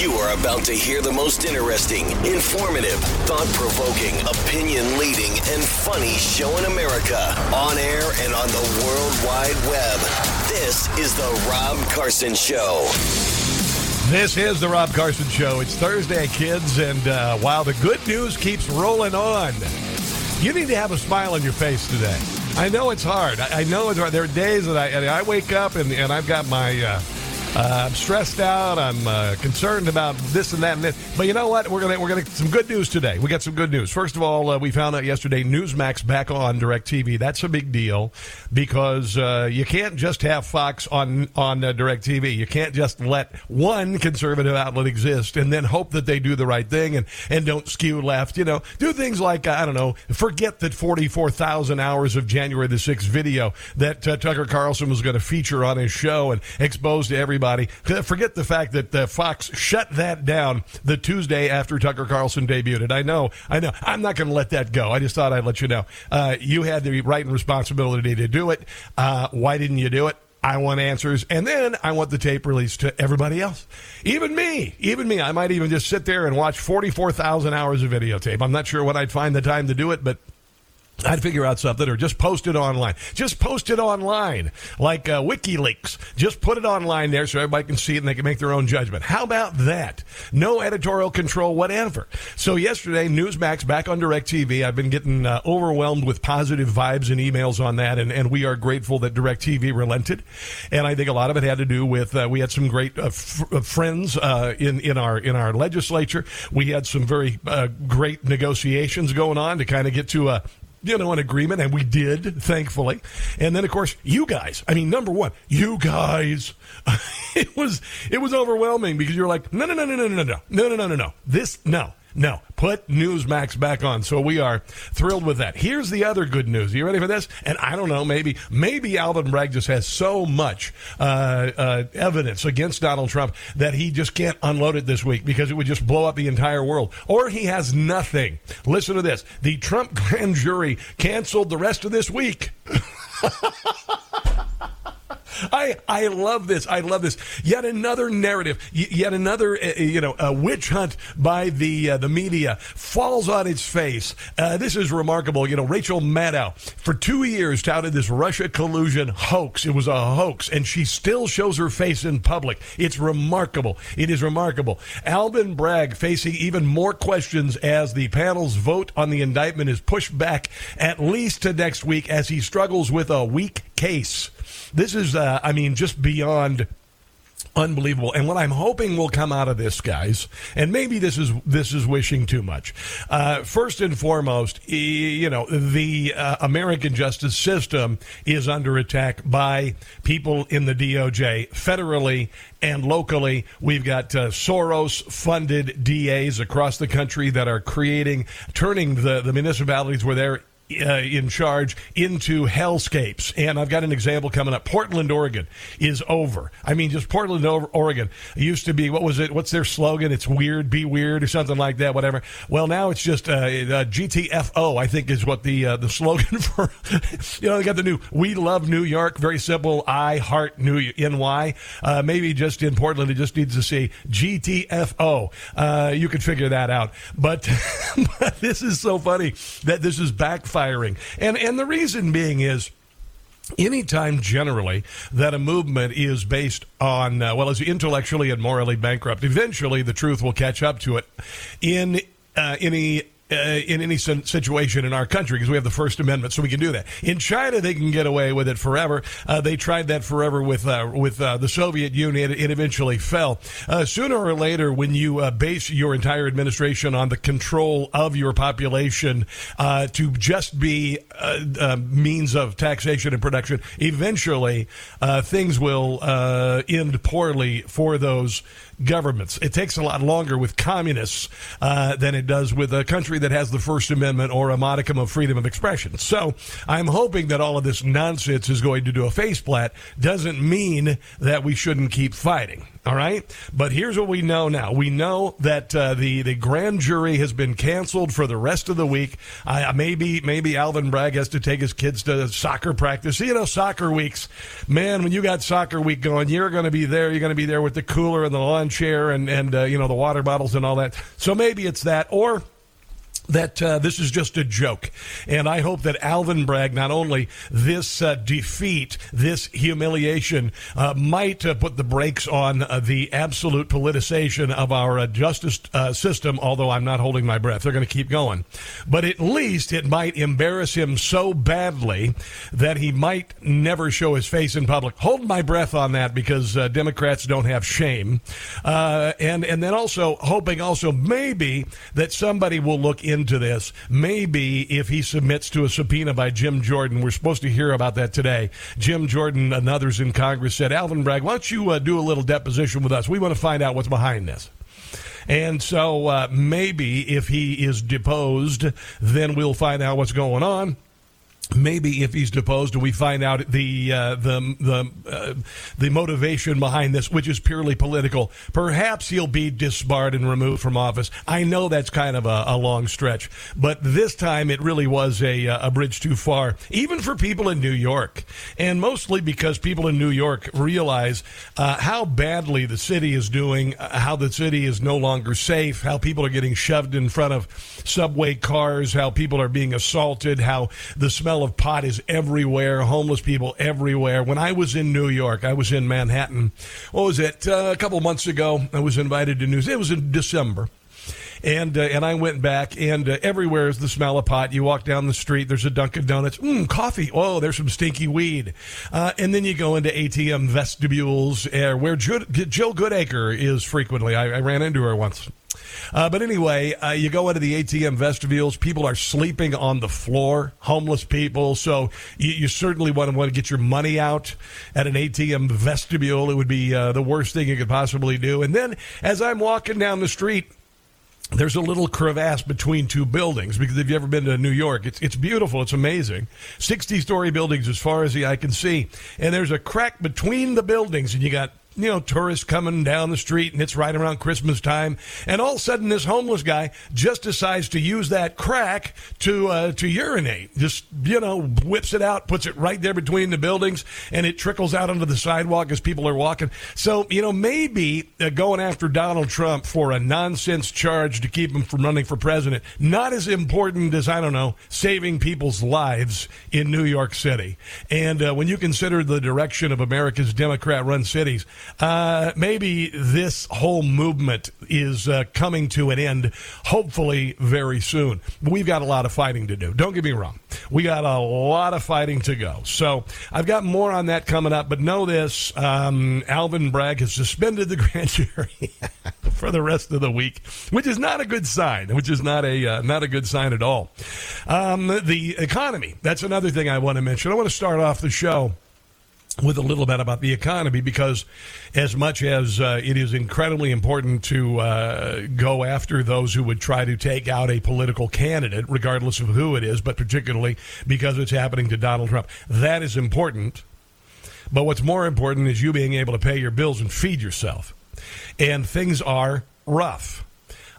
You are about to hear the most interesting, informative, thought provoking, opinion leading, and funny show in America on air and on the World Wide Web. This is The Rob Carson Show. This is the Rob Carson Show. It's Thursday, kids, and uh, while the good news keeps rolling on, you need to have a smile on your face today. I know it's hard. I, know it's hard. There are days that I, I wake up and, and I've got my. Uh, uh, I'm stressed out. I'm uh, concerned about this and that and this. But you know what? We're gonna we're gonna get some good news today. We got some good news. First of all, uh, we found out yesterday Newsmax back on Directv. That's a big deal because uh, you can't just have Fox on on uh, Directv. You can't just let one conservative outlet exist and then hope that they do the right thing and and don't skew left. You know, do things like I don't know. Forget that 44,000 hours of January the 6th video that uh, Tucker Carlson was going to feature on his show and expose to everybody everybody. Forget the fact that uh, Fox shut that down the Tuesday after Tucker Carlson debuted. I know, I know. I'm not going to let that go. I just thought I'd let you know. Uh, you had the right and responsibility to do it. Uh, why didn't you do it? I want answers, and then I want the tape released to everybody else, even me, even me. I might even just sit there and watch forty-four thousand hours of videotape. I'm not sure when I'd find the time to do it, but I'd figure out something or just post it online. Just post it online, like uh, WikiLeaks. Just put it online there so everybody can see it and they can make their own judgment. How about that? No editorial control, whatever. So yesterday, Newsmax back on DirecTV. I've been getting uh, overwhelmed with positive vibes and emails on that, and, and we are grateful that DirecTV relented. And I think a lot of it had to do with uh, we had some great uh, f- uh, friends uh, in in our in our legislature. We had some very great negotiations going on to kind of get to a you know, an agreement, and we did, thankfully. And then, of course, you guys. I mean, number one, you guys. it was it was overwhelming because you're like, no, no, no, no, no, no, no, no, no, no, no, no. This no. No, put Newsmax back on. So we are thrilled with that. Here's the other good news. Are you ready for this? And I don't know, maybe maybe Alvin Bragg just has so much uh, uh, evidence against Donald Trump that he just can't unload it this week because it would just blow up the entire world. Or he has nothing. Listen to this: the Trump grand jury canceled the rest of this week. I I love this. I love this. Yet another narrative. Yet another uh, uh, you know a witch hunt by the uh, the media falls on its face. Uh, this is remarkable. You know Rachel Maddow for two years touted this Russia collusion hoax. It was a hoax, and she still shows her face in public. It's remarkable. It is remarkable. Alvin Bragg facing even more questions as the panel's vote on the indictment is pushed back at least to next week as he struggles with a weak case. This is, uh, I mean, just beyond unbelievable. And what i'm hoping will come out of this guys and maybe this is this is wishing too much. Uh, first and foremost you know the uh, american justice system is under attack by people in the doj federally and locally. We've got uh, soros funded das across the country that are creating turning the, the municipalities where they're uh, in charge into hellscapes. And I've got an example coming up. Portland, Oregon is over. I mean, just Portland, Oregon used to be, what was it? What's their slogan? It's weird, be weird, or something like that, whatever. Well, now it's just uh, uh, GTFO, I think is what the uh, the slogan for, you know, they got the new We Love New York, very simple, I Heart New NY. Uh, maybe just in Portland, it just needs to say GTFO. Uh, you could figure that out. But, but this is so funny that this is backfiring And and the reason being is anytime generally that a movement is based on uh, well is intellectually and morally bankrupt eventually the truth will catch up to it. In uh, any uh, in any situation in our country because we have the First Amendment, so we can do that. In China, they can get away with it forever. Uh, they tried that forever with uh, with uh, the Soviet Union. It, eventually fell. Uh, sooner or later, when you base your entire administration on the control of your population to just be means of taxation and production, eventually things will end poorly for those governments. It takes a lot longer with communists than it does with a country that has the First Amendment or a modicum of freedom of expression. So I'm hoping that all of this nonsense is going to do a faceplant. Doesn't mean that we shouldn't keep fighting. All right, but here's what we know now. We know that uh, the the grand jury has been canceled for the rest of the week. Uh, maybe maybe Alvin Bragg has to take his kids to soccer practice. You know, soccer weeks, man. When you got soccer week going, you're going to be there. You're going to be there with the cooler and the lawn chair and and uh, you know the water bottles and all that. So maybe it's that, or that uh, this is just a joke. And I hope that Alvin Bragg, not only this uh, defeat, this humiliation, uh, might uh, put the brakes on uh, the absolute politicization of our uh, justice system, although I'm not holding my breath. They're going to keep going. But at least it might embarrass him so badly that he might never show his face in public. Hold my breath on that because Democrats don't have shame. and, and then also hoping also maybe that somebody will look in into this. Maybe if he submits to a subpoena by Jim Jordan, we're supposed to hear about that today. Jim Jordan and others in Congress said, Alvin Bragg, why don't you uh, do a little deposition with us? We want to find out what's behind this. And so uh, maybe if he is deposed, then we'll find out what's going on maybe if he's deposed we find out the uh, the the uh, the motivation behind this which is purely political perhaps he'll be disbarred and removed from office. I know that's kind of a, a long stretch but this time it really was a, uh, a bridge too far even for people in new york and mostly because people in new york realize uh, how badly the city is doing uh, how the city is no longer safe how people are getting shoved in front of subway cars how people are being assaulted how the smell smell of pot is everywhere, homeless people everywhere. When I was in New York, I was in Manhattan. What was it? Uh, a couple months ago, I was invited to news. It was in December and uh, and I went back, and uh, everywhere is the smell of pot. You walk down the street, there's a Dunkin' Donuts, mm, coffee. Oh, there's some stinky weed, uh, and then you go into ATM vestibules, uh, where Jill Goodacre is frequently. I, I ran into her once. Uh, but anyway, uh, you go into the ATM vestibules. People are sleeping on the floor, homeless people. So you, you certainly want to want to get your money out at an ATM vestibule. It would be uh, the worst thing you could possibly do. And then as I'm walking down the street, there's a little crevasse between two buildings because if you've ever been to New York, it's it's beautiful, it's amazing. 60 story buildings as far as the eye can see. And there's a crack between the buildings and you got you know, tourists coming down the street and it's right around Christmas time. And all of a sudden, this homeless guy just decides to use that crack to, uh, to urinate. Just, you know, whips it out, puts it right there between the buildings, and it trickles out onto the sidewalk as people are walking. So, you know, maybe uh, going after Donald Trump for a nonsense charge to keep him from running for president, not as important as, I don't know, saving people's lives in New York City. And uh, when you consider the direction of America's Democrat run cities, uh, maybe this whole movement is uh, coming to an end, hopefully very soon. We've got a lot of fighting to do. Don't get me wrong. We got a lot of fighting to go. So I've got more on that coming up, but know this um, Alvin Bragg has suspended the grand jury for the rest of the week, which is not a good sign, which is not a, uh, not a good sign at all. Um, the economy, that's another thing I want to mention. I want to start off the show with a little bit about the economy because, as much as uh, it is incredibly important to uh, go after those who would try to take out a political candidate, regardless of who it is, but particularly because it's happening to Donald Trump, that is important. But what's more important is you being able to pay your bills and feed yourself. And things are rough.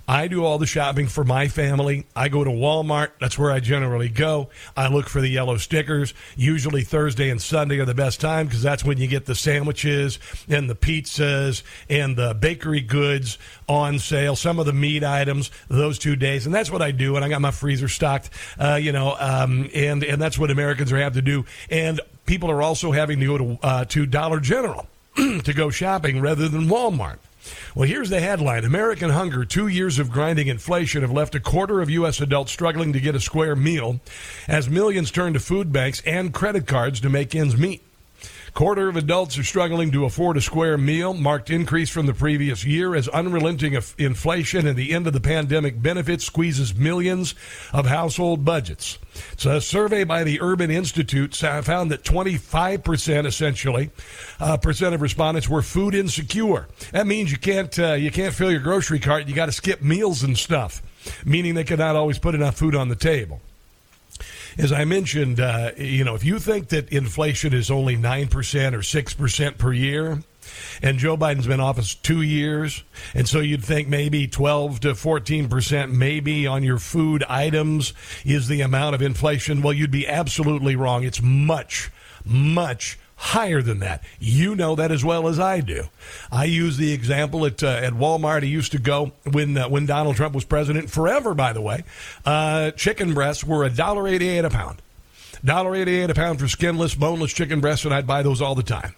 I do all the shopping for my family. I go to Walmart. That's where I generally go. I look for the yellow stickers. Usually Thursday and Sunday are the best time because that's when you get the sandwiches and the pizzas and the bakery goods on sale. Some of the meat items those two days, and that's what I do. And I got my freezer stocked, uh, you know, um, and and that's what Americans are have to do. And people are also having to go to, uh, to Dollar General to go shopping rather than Walmart. Well, here's the headline American hunger, two years of grinding inflation have left a quarter of U.S. adults struggling to get a square meal as millions turn to food banks and credit cards to make ends meet. Quarter of adults are struggling to afford a square meal, marked increase from the previous year as unrelenting inflation and the end of the pandemic benefits squeezes millions of household budgets. So a survey by the Urban Institute found that 25% essentially uh, percent of respondents were food insecure. That means you can't uh, you can't fill your grocery cart. You got to skip meals and stuff, meaning they cannot always put enough food on the table as I mentioned, uh, you know, if you think that inflation is only 9% or 6% per year, and Joe Biden's been in office two years, and so you'd think maybe 12 to 14 percent, maybe on your food items, is the amount of inflation. Well, you'd be absolutely wrong. It's much, much higher than that. You know that as well as I do. I use the example at uh, at Walmart. I used to go when uh, when Donald Trump was president. Forever, by the way, uh, chicken breasts were a dollar eighty eight a pound. Dollar eighty eight a pound for skinless, boneless chicken breasts, and I'd buy those all the time.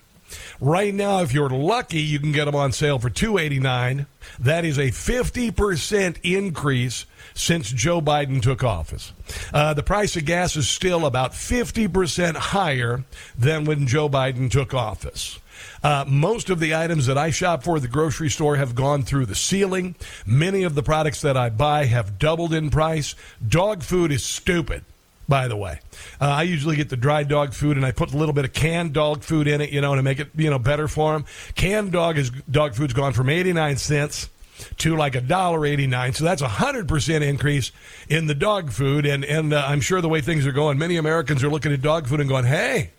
Right now, if you're lucky, you can get them on sale for two eighty nine. That is a fifty percent increase since Joe Biden took office. Uh, the price of gas is still about 50% higher than when Joe Biden took office. Uh, most of the items that I shop for at the grocery store have gone through the ceiling. Many of the products that I buy have doubled in price. Dog food is stupid by the way. Uh, I usually get the dry dog food and I put a little bit of canned dog food in it, you know, to make it, you know, better for them. Canned dog is dog food's gone from 89 cents to like a dollar eighty nine. So that's a hundred percent increase in the dog food, and and uh, I'm sure the way things are going, many Americans are looking at dog food and going, "Hey,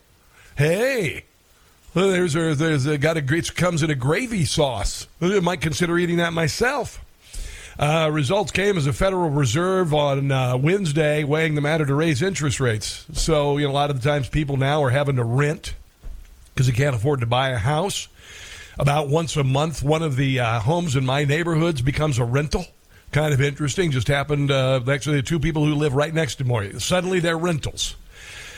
hey." There's a, there's a, got a it comes in a gravy sauce. I might consider eating that myself. Uh, results came as a Federal Reserve on uh, Wednesday weighing the matter to raise interest rates. So, you know, a lot of the times people now are having to rent because they can't afford to buy a house about once a month, one of the uh, homes in my neighborhoods becomes a rental. Kind of interesting. Just happened. Uh, actually, the two people who live right next to me suddenly they're rentals.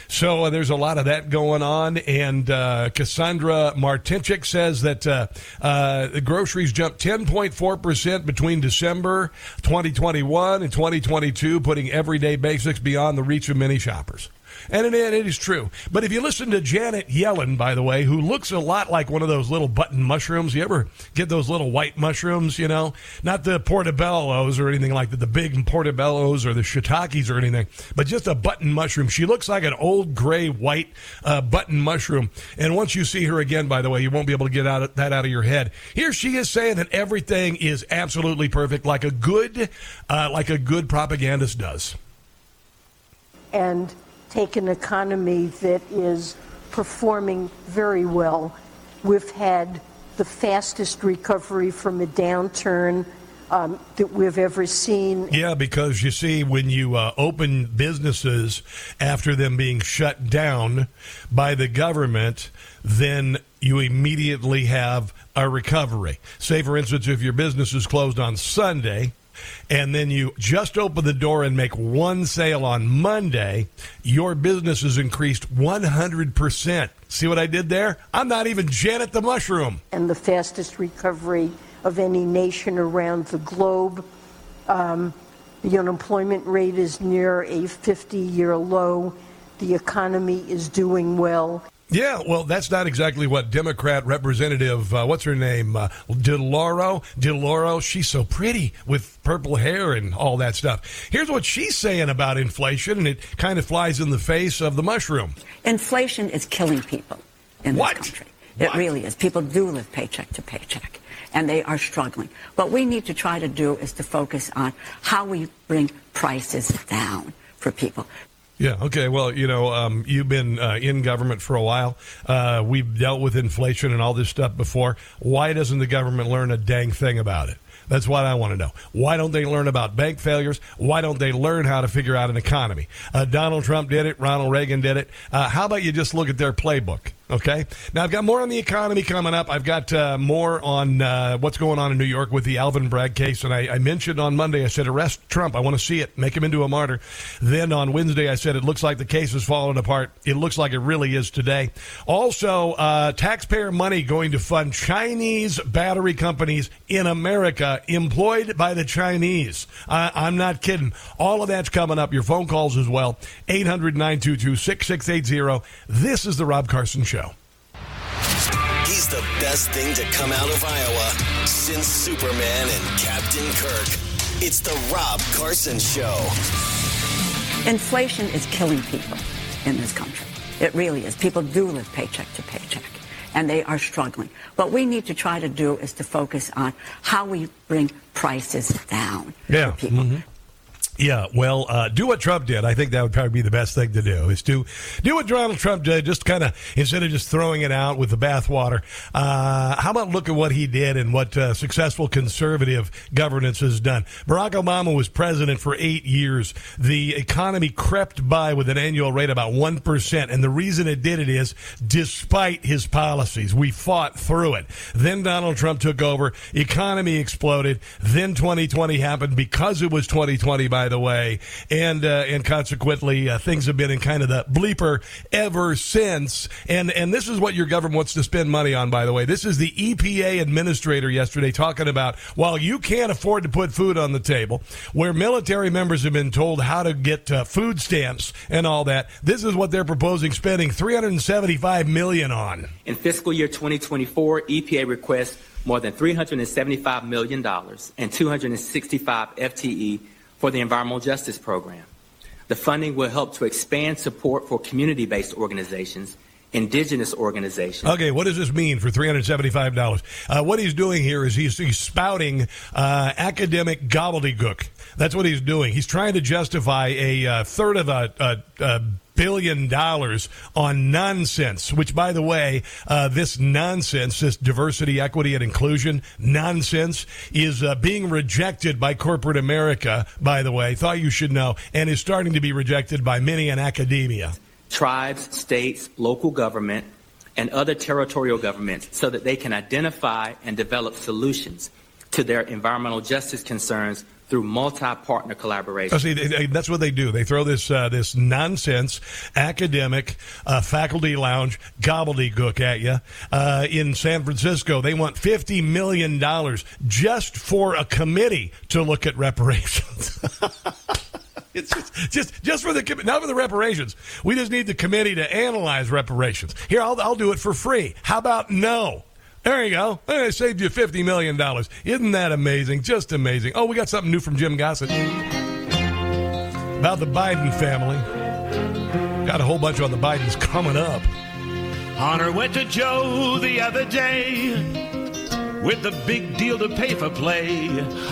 So uh, there's a lot of that going on. And uh, Kassandra Martinchek says that uh, uh, the groceries jumped 10.4% between December 2021 and 2022, putting everyday basics beyond the reach of many shoppers. And it, it is true. But if you listen to Janet Yellen, by the way, who looks a lot like one of those little button mushrooms, you ever get those little white mushrooms, you know? Not the portobellos or anything like that, the big portobellos or the shiitakes or anything, but just a button mushroom. She looks like an old gray white uh, button mushroom. And once you see her again, by the way, you won't be able to get out of, that out of your head. Here she is saying that everything is absolutely perfect, like a good, uh, like a good propagandist does. And take an economy that is performing very well. We've had the fastest recovery from a downturn um, that we've ever seen. Yeah, because you see, when you uh, open businesses after them being shut down by the government, then you immediately have a recovery. Say, for instance, if your business is closed on Sunday, and then you just open the door and make one sale on Monday, your business has increased 100%. See what I did there? I'm not even Janet the Mushroom. And the fastest recovery of any nation around the globe. Um, the unemployment rate is near a 50 year low. The economy is doing well. Yeah, well, that's not exactly what Democrat Representative, uh, what's her name, uh, DeLauro, DeLauro, she's so pretty with purple hair and all that stuff. Here's what she's saying about inflation, and it kind of flies in the face of the mushroom. Inflation is killing people in what? this country. It what? really is. People do live paycheck to paycheck, and they are struggling. What we need to try to do is to focus on how we bring prices down for people. Yeah. Okay. Well, you know, um, you've been uh, in government for a while. Uh, we've dealt with inflation and all this stuff before. Why doesn't the government learn a dang thing about it? That's what I want to know. Why don't they learn about bank failures? Why don't they learn how to figure out an economy? Uh, Donald Trump did it. Ronald Reagan did it. Uh, how about you just look at their playbook? Okay. Now I've got more on the economy coming up. I've got uh, more on uh, what's going on in New York with the Alvin Bragg case. And I, I, mentioned on Monday, I said, arrest Trump. I want to see it. Make him into a martyr. Then on Wednesday, I said, it looks like the case is falling apart. It looks like it really is today. Also, uh, taxpayer money going to fund Chinese battery companies in America employed by the Chinese. I'm not kidding. All of that's coming up. Your phone calls as well. 800 922 6680. This is the Rob Carson Show. He's the best thing to come out of Iowa since Superman and Captain Kirk. It's the Rob Carson Show. Inflation is killing people in this country. It really is. People do live paycheck to paycheck, and they are struggling. What we need to try to do is to focus on how we bring prices down yeah. for people. Mm-hmm. Yeah, well, uh, do what Trump did. I think that would probably be the best thing to do is to do what Donald Trump did. Just kind of instead of just throwing it out with the bathwater. Uh, how about look at what he did and what uh, successful conservative governance has done? Barack Obama was president for eight years. The economy crept by with an annual rate about one percent, and the reason it did it is despite his policies, we fought through it. Then Donald Trump took over. Economy exploded. Then 2020 happened because it was 2020. By by the way, and uh, and consequently uh, things have been in kind of the bleeper ever since. And and this is what your government wants to spend money on. By the way, this is the EPA administrator yesterday talking about while you can't afford to put food on the table, where military members have been told how to get uh, food stamps and all that. This is what they're proposing spending 375 million on. In fiscal year 2024, EPA requests more than $375 million and 265 FTE for the Environmental Justice Program. The funding will help to expand support for community based organizations indigenous organizations. Okay, what does this mean for $375? Uh, what he's doing here is he's, he's spouting uh, academic gobbledygook. That's what he's doing. He's trying to justify a uh, third of a, a, a billion dollars on nonsense, which, by the way, uh, this nonsense, this diversity, equity, and inclusion nonsense, is uh, being rejected by corporate America, by the way, thought you should know, and is starting to be rejected by many in academia. Tribes, states, local government, and other territorial governments so that they can identify and develop solutions to their environmental justice concerns through multi-partner collaboration. Oh, see, that's what they do. They throw this uh, this nonsense academic uh, faculty lounge gobbledygook at you. Uh, in San Francisco, they want fifty million dollars just for a committee to look at reparations. It's just, just, just for the committee, not for the reparations. We just need the committee to analyze reparations. Here, I'll, I'll do it for free. How about no? There you go. I saved you $50 million. Isn't that amazing? Just amazing. Oh, we got something new from Jim Gossett about the Biden family. Got a whole bunch on the Bidens coming up. Hunter went to Joe the other day with the big deal to pay for play.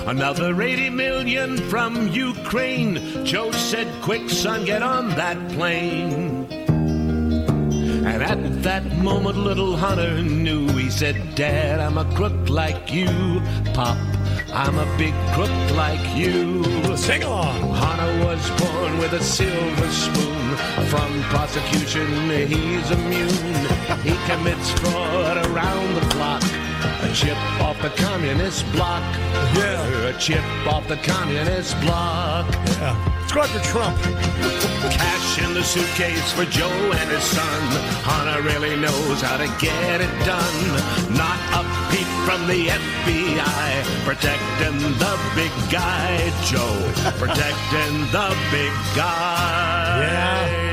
Another 80 million from Ukraine. Joe said, Quick, son, get on that plane. And at that moment, little Hunter knew. He said, Dad, I'm a crook like you. Pop, I'm a big crook like you. Sing along. Hunter was born with a silver spoon. From prosecution, he's immune. He commits fraud around the clock. A chip off the communist block. Yeah. A chip off the communist block. Yeah. Squad for Trump. Cash in the suitcase for Joe and his son. Hunter really knows how to get it done. Not a peep from the FBI. Protecting the big guy, Joe. Protecting the big guy. Yeah.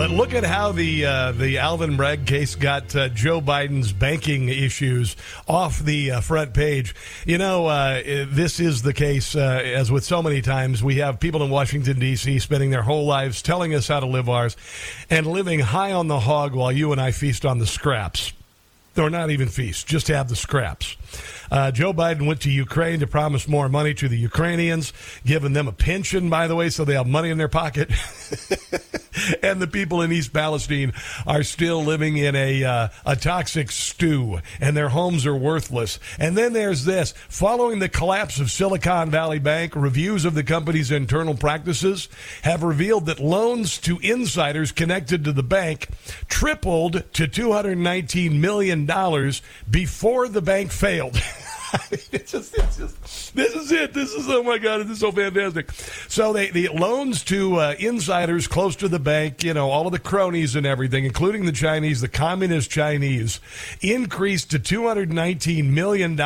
But look at how the uh, the Alvin Bragg case got uh, Joe Biden's banking issues off the uh, front page. You know, uh, this is the case, uh, as with so many times, we have people in Washington, D.C. spending their whole lives telling us how to live ours and living high on the hog while you and I feast on the scraps. Or not even feast, just have the scraps. Uh, Joe Biden went to Ukraine to promise more money to the Ukrainians, giving them a pension, by the way, so they have money in their pocket. and the people in East Palestine are still living in a uh, a toxic stew, and their homes are worthless. And then there's this: following the collapse of Silicon Valley Bank, reviews of the company's internal practices have revealed that loans to insiders connected to the bank tripled to 219 million dollars before the bank failed. it's just, it's just, this is it. This is, oh my God, this is so fantastic. So they, the loans to uh, insiders close to the bank, you know, all of the cronies and everything, including the Chinese, the communist Chinese, increased to $219 million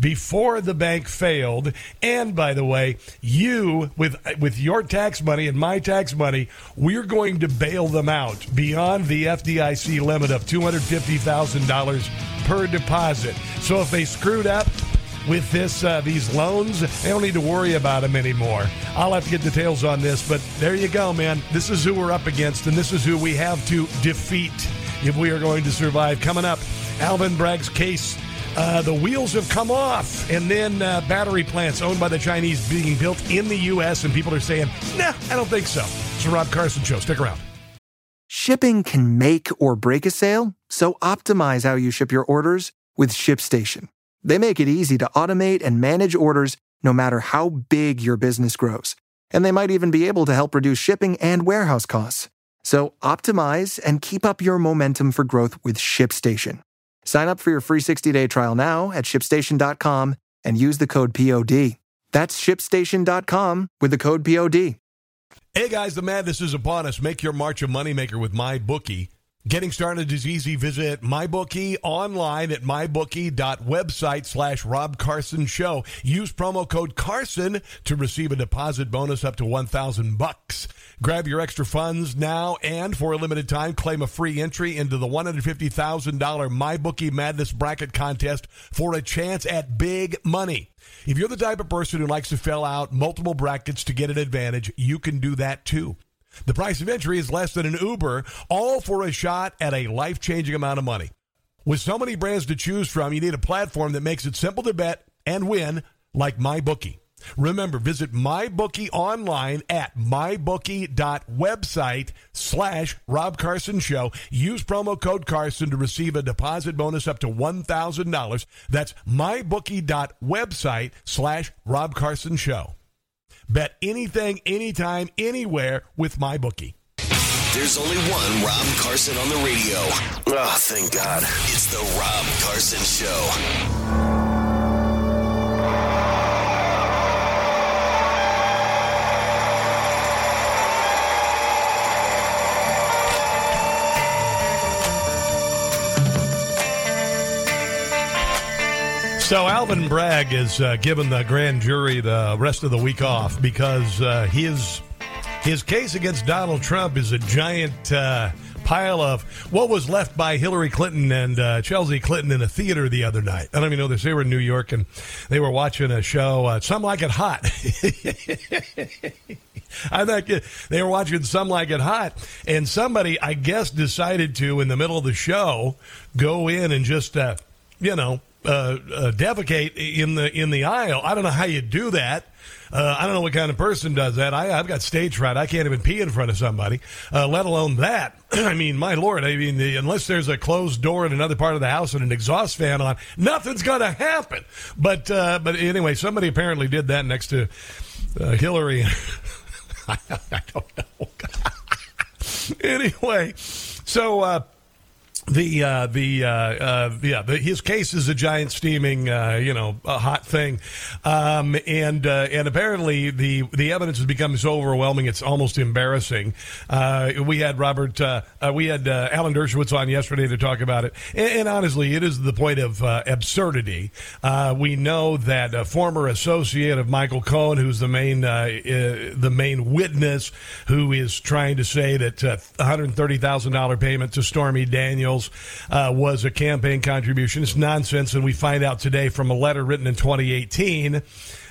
before the bank failed. And by the way, you, with, with your tax money and my tax money, we're going to bail them out beyond the FDIC limit of $250,000 per deposit. So if they screwed up with this uh, these loans, they don't need to worry about them anymore. I'll have to get details on this, but there you go, man. This is who we're up against, and this is who we have to defeat if we are going to survive. Coming up, Alvin Bragg's case. Uh, the wheels have come off, and then uh, battery plants owned by the Chinese being built in the U.S., and people are saying, nah, I don't think so. It's the Rob Carson Show. Stick around. Shipping can make or break a sale, so optimize how you ship your orders with ShipStation. They make it easy to automate and manage orders no matter how big your business grows. And they might even be able to help reduce shipping and warehouse costs. So optimize and keep up your momentum for growth with ShipStation. Sign up for your free 60-day trial now at shipstation.com and use the code POD. That's shipstation.com with the code POD. Hey guys, the madness is upon us. Make your March a moneymaker with my bookie. Getting started is easy. Visit MyBookie online at mybookie.website slash Rob Carson Show. Use promo code Carson to receive a deposit bonus up to 1000 bucks. Grab your extra funds now and for a limited time, claim a free entry into the $150,000 MyBookie Madness Bracket Contest for a chance at big money. If you're the type of person who likes to fill out multiple brackets to get an advantage, you can do that too. The price of entry is less than an Uber, all for a shot at a life changing amount of money. With so many brands to choose from, you need a platform that makes it simple to bet and win, like MyBookie. Remember, visit MyBookie online at mybookie.website slash Rob Carson Show. Use promo code Carson to receive a deposit bonus up to $1,000. That's mybookie.website slash Rob Carson Show. Bet anything, anytime, anywhere with my bookie. There's only one Rob Carson on the radio. Oh, thank God. It's the Rob Carson Show. So Alvin Bragg is uh, given the grand jury the rest of the week off because uh, his his case against Donald Trump is a giant uh, pile of what was left by Hillary Clinton and uh, Chelsea Clinton in a theater the other night. I don't even know this. They were in New York and they were watching a show. Uh, Some Like It Hot. I think they were watching Some Like It Hot, and somebody, I guess, decided to in the middle of the show go in and just, uh, you know, uh, uh, defecate in the in the aisle. I don't know how you do that. Uh, I don't know what kind of person does that. I, have got stage fright. I can't even pee in front of somebody, uh, let alone that. I mean, my lord. I mean, the, unless there's a closed door in another part of the house and an exhaust fan on, nothing's going to happen. But uh, but anyway, somebody apparently did that next to uh, Hillary. I, I, don't know. anyway, so the uh, the uh, uh, yeah the, his case is a giant steaming uh, you know a hot thing, um, and uh, and apparently the the evidence has become so overwhelming it's almost embarrassing. Uh, we had Robert we had Alan Dershowitz on yesterday to talk about it, and, and honestly, it is the point of absurdity. we know that a former associate of Michael Cohen, who's the main the main witness, who is trying to say that one hundred thirty thousand dollar payment to Stormy Daniels uh, was a campaign contribution. It's nonsense, and we find out today from a letter written in 2018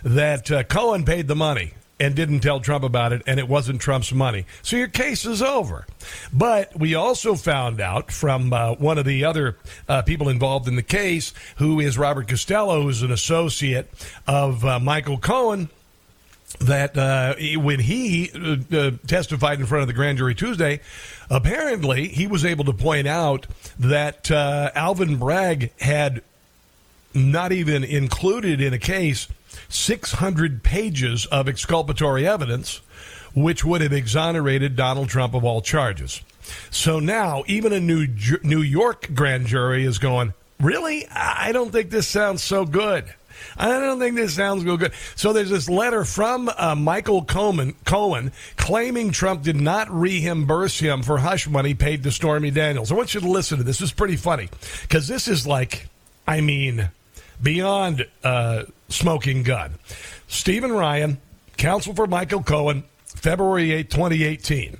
that uh, Cohen paid the money and didn't tell Trump about it, and it wasn't Trump's money. So your case is over. But we also found out from uh, one of the other uh, people involved in the case, who is Robert Costello, who's an associate of uh, Michael Cohen that uh, when he uh, uh, testified in front of the grand jury Tuesday, apparently he was able to point out that uh, Alvin Bragg had not even included in a case 600 pages of exculpatory evidence, which would have exonerated Donald Trump of all charges. So now, even a New New York grand jury is going, really? I don't think this sounds so good. I don't think this sounds real good. So there's this letter from uh, Michael Cohen, Cohen claiming Trump did not reimburse him for hush money paid to Stormy Daniels. I want you to listen to this. This is pretty funny because this is like, I mean, beyond uh, smoking gun. Stephen Ryan, counsel for Michael Cohen, February 8, 2018.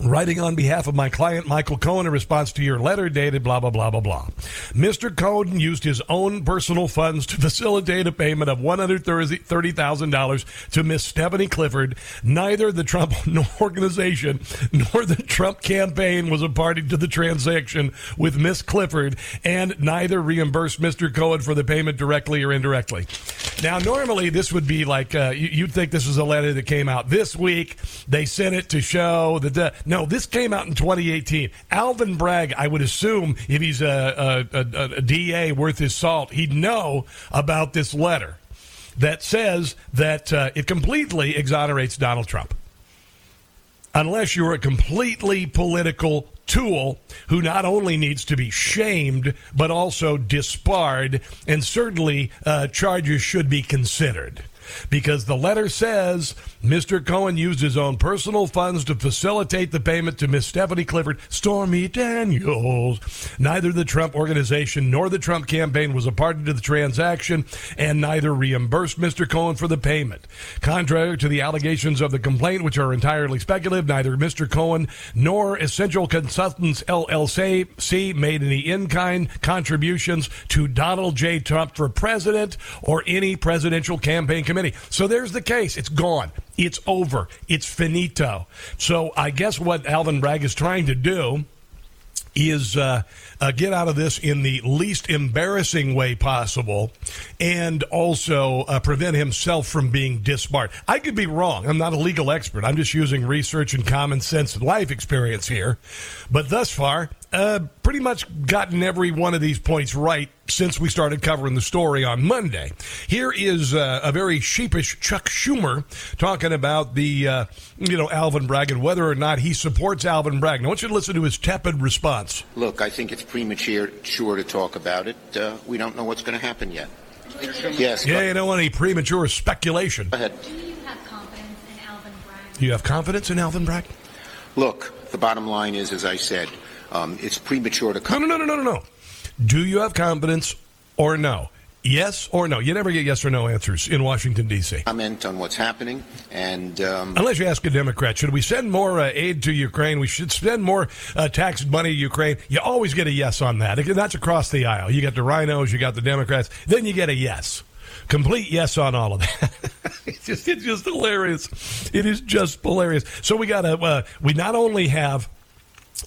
Writing on behalf of my client, Michael Cohen, in response to your letter dated blah, blah, blah, blah, blah. Mr. Cohen used his own personal funds to facilitate a payment of $130,000 to Miss Stephanie Clifford. Neither the Trump organization nor the Trump campaign was a party to the transaction with Miss Clifford, and neither reimbursed Mr. Cohen for the payment directly or indirectly. Now, normally this would be like, uh, you'd think this was a letter that came out this week. They sent it to show that the no, this came out in 2018. Alvin Bragg, I would assume, if he's a, a, a, a DA worth his salt, he'd know about this letter that says that uh, it completely exonerates Donald Trump. Unless you're a completely political tool who not only needs to be shamed, but also disbarred, and certainly uh, charges should be considered because the letter says Mr. Cohen used his own personal funds to facilitate the payment to Miss Stephanie Clifford, Stormy Daniels. Neither the Trump organization nor the Trump campaign was a party to the transaction, and neither reimbursed Mr. Cohen for the payment. Contrary to the allegations of the complaint, which are entirely speculative, neither Mr. Cohen nor Essential Consultants LLC made any in-kind contributions to Donald J. Trump for president or any presidential campaign committee. So there's the case. It's gone. It's over. It's finito. So I guess what Alvin Bragg is trying to do is uh, uh, get out of this in the least embarrassing way possible and also uh, prevent himself from being disbarred. I could be wrong. I'm not a legal expert. I'm just using research and common sense and life experience here. But thus far, uh, pretty much gotten every one of these points right since we started covering the story on Monday. Here is uh, a very sheepish Chuck Schumer talking about the, uh, you know, Alvin Bragg and whether or not he supports Alvin Bragg. Now, I want you to listen to his tepid response. Look, I think it's premature sure to talk about it. Uh, we don't know what's going to happen yet. Yes. Yeah, you don't want any premature speculation. Go ahead. Do you have confidence in Alvin Bragg? Do you have confidence in Alvin Bragg? Look, the bottom line is, as I said, um, it's premature to. come. no, no, no, no, no, no. Do you have confidence or no? Yes or no? You never get yes or no answers in Washington D.C. Comment on what's happening, and um, unless you ask a Democrat, should we send more uh, aid to Ukraine? We should spend more uh, tax money to Ukraine. You always get a yes on that. That's across the aisle. You got the RINOs, you got the Democrats, then you get a yes complete yes on all of that. it's just it's just hilarious. It is just hilarious. So we got to uh, we not only have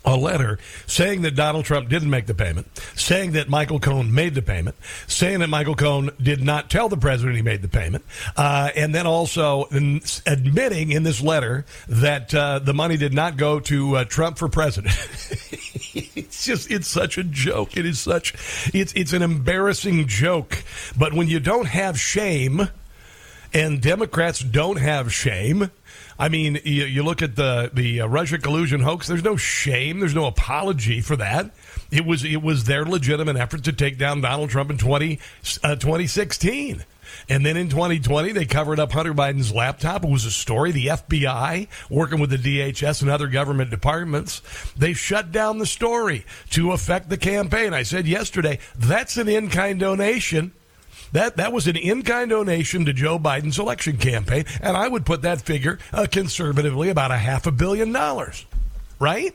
a letter saying that Donald Trump didn't make the payment, saying that Michael Cohen made the payment, saying that Michael Cohen did not tell the president he made the payment, uh, and then also admitting in this letter that uh, the money did not go to uh, Trump for president. it's just it's such a joke. It is such it's it's an embarrassing joke. But when you don't have shame, and Democrats don't have shame I mean, you, you look at the the uh, Russia collusion hoax. There's no shame. There's no apology for that. It was it was their legitimate effort to take down Donald Trump in 20, uh, 2016. And then in 2020, they covered up Hunter Biden's laptop. It was a story. The FBI, working with the DHS and other government departments, they shut down the story to affect the campaign. I said yesterday, that's an in kind donation that that was an in-kind donation to Joe Biden's election campaign, and I would put that figure uh, conservatively about a half a billion dollars, right?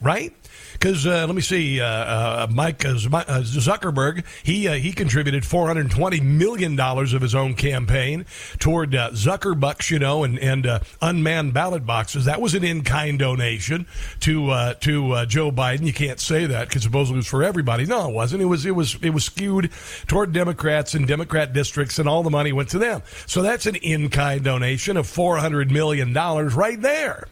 right? Because uh, let me see, uh, uh, Mike uh, Zuckerberg he uh, he contributed 420 million dollars of his own campaign toward uh, Zuckerbucks, you know, and and uh, unmanned ballot boxes. That was an in kind donation to uh, to uh, Joe Biden. You can't say that because supposedly it was for everybody. No, it wasn't. It was it was it was skewed toward Democrats and Democrat districts, and all the money went to them. So that's an in kind donation of 400 million dollars right there.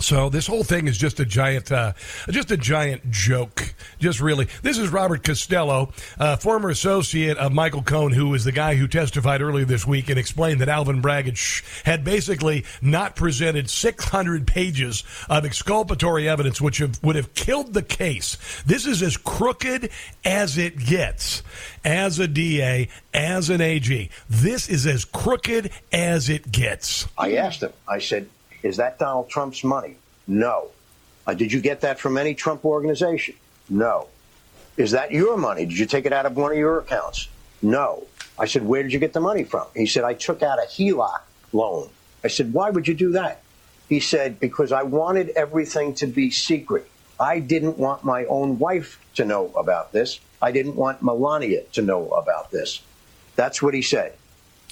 So this whole thing is just a giant, uh, just a giant joke. Just really, this is Robert Costello, uh, former associate of Michael Cohen, who is the guy who testified earlier this week and explained that Alvin Bragg had, had basically not presented 600 pages of exculpatory evidence, which have, would have killed the case. This is as crooked as it gets. As a DA, as an AG, this is as crooked as it gets. I asked him. I said, is that Donald Trump's money? No. Uh, did you get that from any Trump organization? No. Is that your money? Did you take it out of one of your accounts? No. I said, where did you get the money from? He said, I took out a HELOC loan. I said, why would you do that? He said, because I wanted everything to be secret. I didn't want my own wife to know about this. I didn't want Melania to know about this. That's what he said.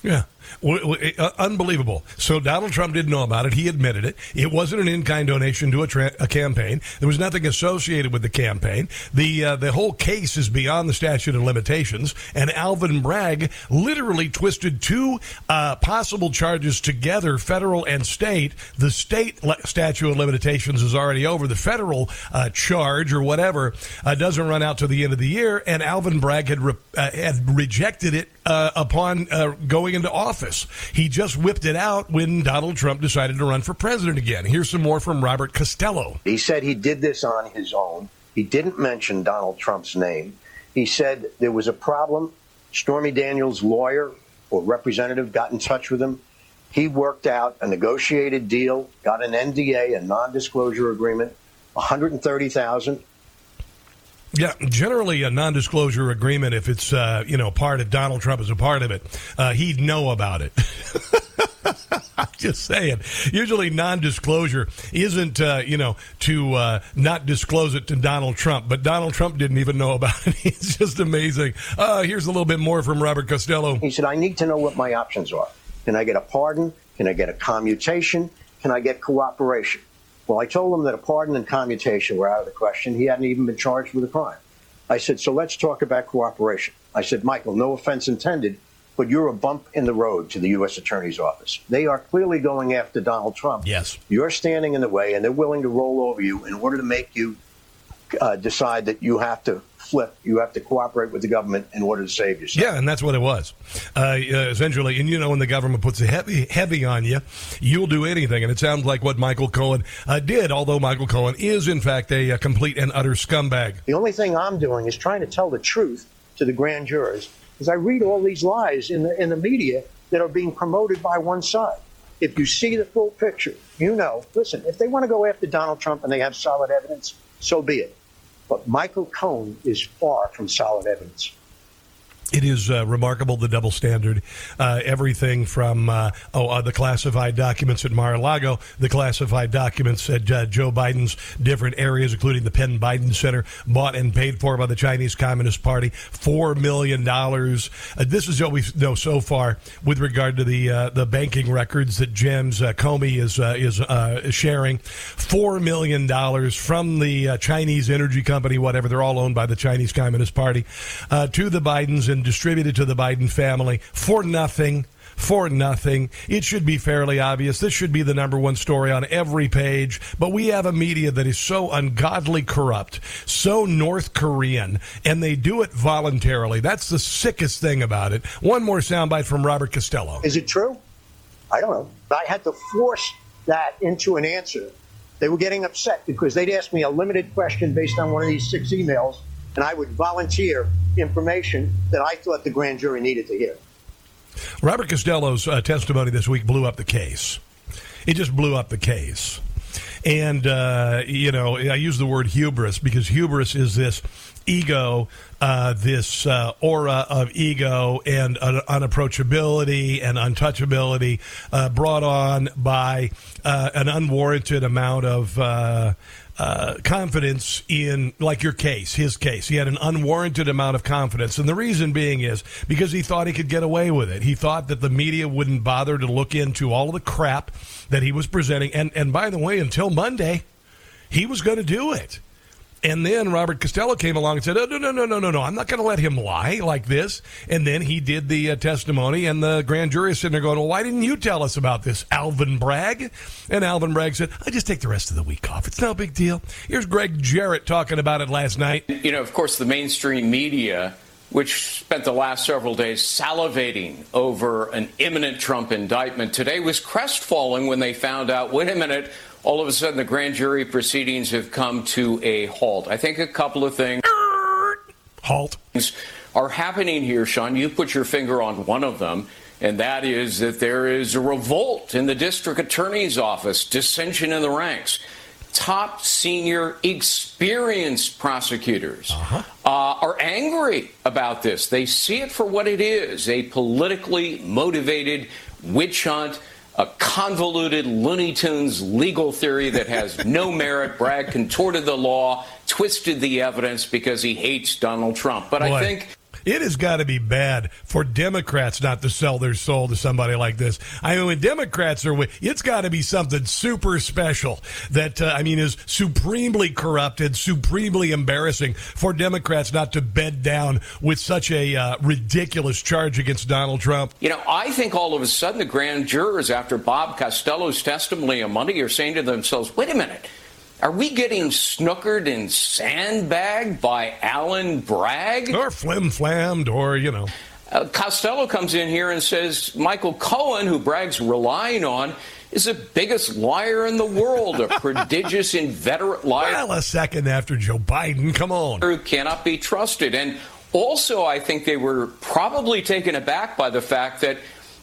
Yeah. Uh, unbelievable. So Donald Trump didn't know about it. He admitted it. It wasn't an in-kind donation to a, tra- a campaign. There was nothing associated with the campaign. The uh, the whole case is beyond the statute of limitations. And Alvin Bragg literally twisted two uh, possible charges together, federal and state. The state le- statute of limitations is already over. The federal uh, charge or whatever uh, doesn't run out to the end of the year. And Alvin Bragg had re- uh, had rejected it upon going into office office. He just whipped it out when Donald Trump decided to run for president again. Here's some more from Robert Costello. He said he did this on his own. He didn't mention Donald Trump's name. He said there was a problem. Stormy Daniels' lawyer or representative got in touch with him. He worked out a negotiated deal, got an NDA, a non-disclosure agreement, 130,000 yeah, generally a non-disclosure agreement. If it's uh, you know part of Donald Trump is a part of it, uh, he'd know about it. Just saying. Usually, non-disclosure isn't uh, you know to uh, not disclose it to Donald Trump, but Donald Trump didn't even know about it. it's just amazing. Uh, here's a little bit more from Robert Costello. He said, "I need to know what my options are. Can I get a pardon? Can I get a commutation? Can I get cooperation?" Well, I told him that a pardon and commutation were out of the question. He hadn't even been charged with a crime. I said, so let's talk about cooperation. I said, Michael, no offense intended, but you're a bump in the road to the U.S. Attorney's Office. They are clearly going after Donald Trump. Yes. You're standing in the way, and they're willing to roll over you in order to make you uh, decide that you have to flip. You have to cooperate with the government in order to save yourself. Yeah, and that's what it was. Uh, essentially, and you know, when the government puts a heavy, heavy on you, you'll do anything. And it sounds like what Michael Cohen uh, did, although Michael Cohen is, in fact, a, a complete and utter scumbag. The only thing I'm doing is trying to tell the truth to the grand jurors because I read all these lies in the, in the media that are being promoted by one side. If you see the full picture, you know, listen, if they want to go after Donald Trump and they have solid evidence, so be it. But Michael Cohen is far from solid evidence. It is uh, remarkable the double standard. Uh, everything from uh, oh uh, the classified documents at Mar-a-Lago, the classified documents at uh, Joe Biden's different areas, including the Penn Biden Center, bought and paid for by the Chinese Communist Party, four million dollars. Uh, this is what we know so far with regard to the the banking records that James Comer is is sharing. Four million dollars from the Chinese energy company, whatever they're all owned by the Chinese Communist Party, to the Bidens and distributed to the Biden family for nothing. For nothing. It should be fairly obvious. This should be the number one story on every page. But we have a media that is so ungodly corrupt, so North Korean, and they do it voluntarily. That's the sickest thing about it. One more soundbite from Robert Costello. Is it true? I don't know. I had to force that into an answer. They were getting upset because they'd asked me a limited question based on one of these six emails and I would volunteer information that I thought the grand jury needed to hear. Robert Costello's uh, testimony this week blew up the case. It just blew up the case. And, uh, you know, I use the word hubris because hubris is this ego, uh, this uh, aura of ego and uh, unapproachability and untouchability uh, brought on by uh, an unwarranted amount of uh, confidence in, like your case, his case. He had an unwarranted amount of confidence. And the reason being is because he thought he could get away with it. He thought that the media wouldn't bother to look into all the crap that he was presenting. And, and by the way, until Monday, he was going to do it. And then Robert Costello came along and said, oh, no, no, no, no, no, no. I'm not going to let him lie like this. And then he did the uh, testimony, and the grand jury is sitting there going, well, why didn't you tell us about this, Alvin Bragg? And Alvin Bragg said, I just take the rest of the week off. It's no big deal. Here's Greg Jarrett talking about it last night. You know, of course, the mainstream media which spent the last several days salivating over an imminent Trump indictment, today was crestfallen when they found out wait a minute, all of a sudden the grand jury proceedings have come to a halt. I think a couple of things. Halt. Are happening here, Sean. You put your finger on one of them, and that is that there is a revolt in the district attorney's office, dissension in the ranks. Top senior experienced prosecutors uh-huh. uh, are angry about this. They see it for what it is a politically motivated witch hunt a convoluted Looney Tunes legal theory that has no merit. Bragg contorted the law, twisted the evidence because he hates Donald Trump. But Boy. I think it has got to be bad for Democrats not to sell their soul to somebody like this. I mean, when Democrats are it's got to be something super special that, uh, I mean, is supremely corrupted, supremely embarrassing for Democrats not to bed down with such a uh, ridiculous charge against Donald Trump. You know, I think all of a sudden the grand jurors, after Bob Costello's testimony on Monday, are saying to themselves, wait a minute. Are we getting snookered and sandbagged by Alvin Bragg? Or flim flammed, or, you know. Uh, Costello comes in here and says Michael Cohen, who Bragg's relying on, is the biggest liar in the world, a prodigious inveterate liar. Well, a second after Joe Biden, come on. Who cannot be trusted. And also, I think they were probably taken aback by the fact that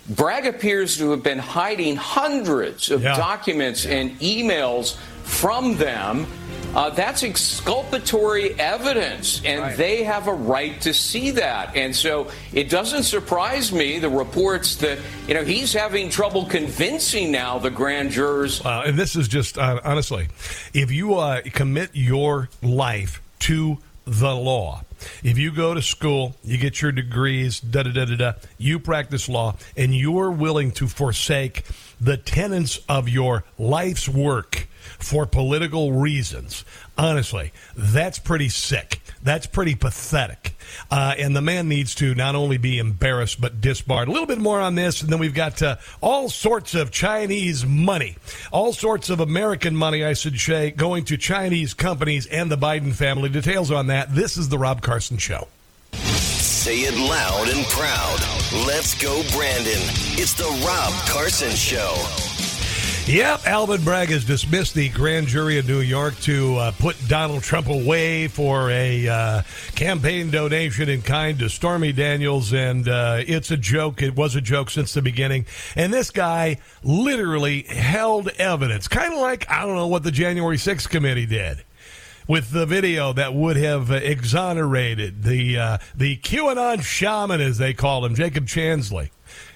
Bragg appears to have been hiding hundreds of yeah. documents yeah. and emails from them. Uh, that's exculpatory evidence, and right. they have a right to see that. And so it doesn't surprise me the reports that you know he's having trouble convincing now the grand jurors. Uh, and this is just uh, honestly, if you uh, commit your life to the law. If you go to school, you get your degrees, da da da da da, you practice law, and you're willing to forsake the tenets of your life's work for political reasons. Honestly, that's pretty sick. That's pretty pathetic. Uh, and the man needs to not only be embarrassed, but disbarred. A little bit more on this, and then we've got uh, all sorts of Chinese money, all sorts of American money, I should say, going to Chinese companies and the Biden family. Details on that. This is the Rob Carson Show. Say it loud and proud. Let's go, Brandon. It's the Rob Carson Show. Yep, Alvin Bragg has dismissed the grand jury in New York to uh, put Donald Trump away for a uh, campaign donation in kind to Stormy Daniels, and uh, it's a joke. It was a joke since the beginning. And this guy literally held evidence, kind of like I don't know what the January 6th committee did with the video that would have exonerated the uh, the QAnon shaman, as they call him, Jacob Chansley.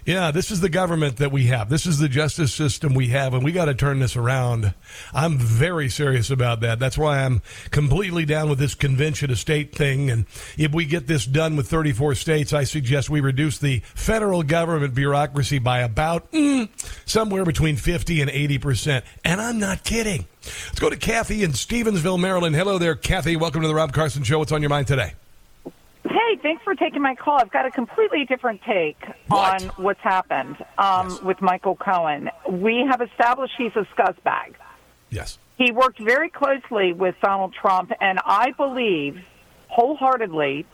Yeah, this is the government that we have. This is the justice system we have, and we got to turn this around. I'm very serious about that. That's why I'm completely down with this convention of state thing. And if we get this done with 34 states, I suggest we reduce the federal government bureaucracy by about mm, somewhere between 50 and 80 percent. And I'm not kidding. Let's go to Kathy in Stevensville, Maryland. Hello there, Kathy. Welcome to the Rob Carson Show. What's on your mind today? Hey, thanks for taking my call. I've got a completely different take what? on what's happened um, yes. with Michael Cohen. We have established he's a scuzzbag. Yes. He worked very closely with Donald Trump, and I believe wholeheartedly,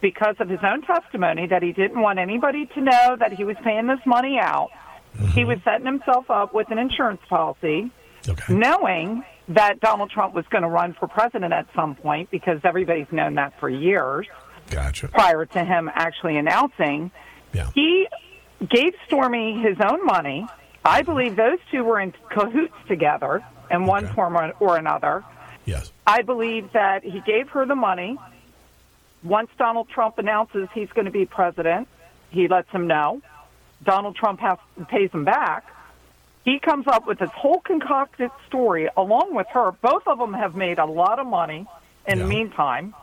because of his own testimony, that he didn't want anybody to know that he was paying this money out. Mm-hmm. He was setting himself up with an insurance policy, okay. knowing that Donald Trump was going to run for president at some point because everybody's known that for years. Gotcha. Prior to him actually announcing, yeah. he gave Stormy his own money. I mm-hmm. believe those two were in cahoots together in one okay. form or another. Yes. I believe that he gave her the money. Once Donald Trump announces he's going to be president, he lets him know. Donald Trump has, pays him back. He comes up with this whole concocted story along with her. Both of them have made a lot of money in the meantime.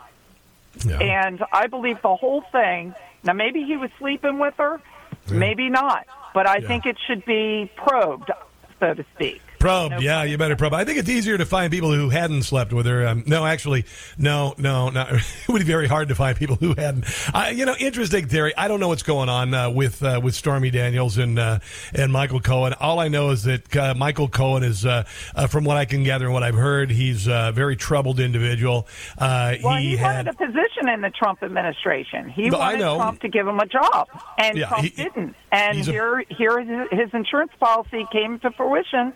And I believe the whole thing. Now, maybe he was sleeping with her, maybe not. But I think it should be probed, so to speak. Probe, yeah, you better probe. I think it's easier to find people who hadn't slept with her. Um, no, actually, no, no, not. it would be very hard to find people who hadn't. Uh, you know, interesting theory. I don't know what's going on uh, with uh, with Stormy Daniels and uh, and Michael Cohen. All I know is that uh, Michael Cohen is, uh, uh, from what I can gather and what I've heard, he's a very troubled individual. Uh, Well, he, had wanted a position in the Trump administration. He No, wanted. Trump to give him a job, and Yeah, Trump he- didn't. And he's a- here, here, his insurance policy came to fruition.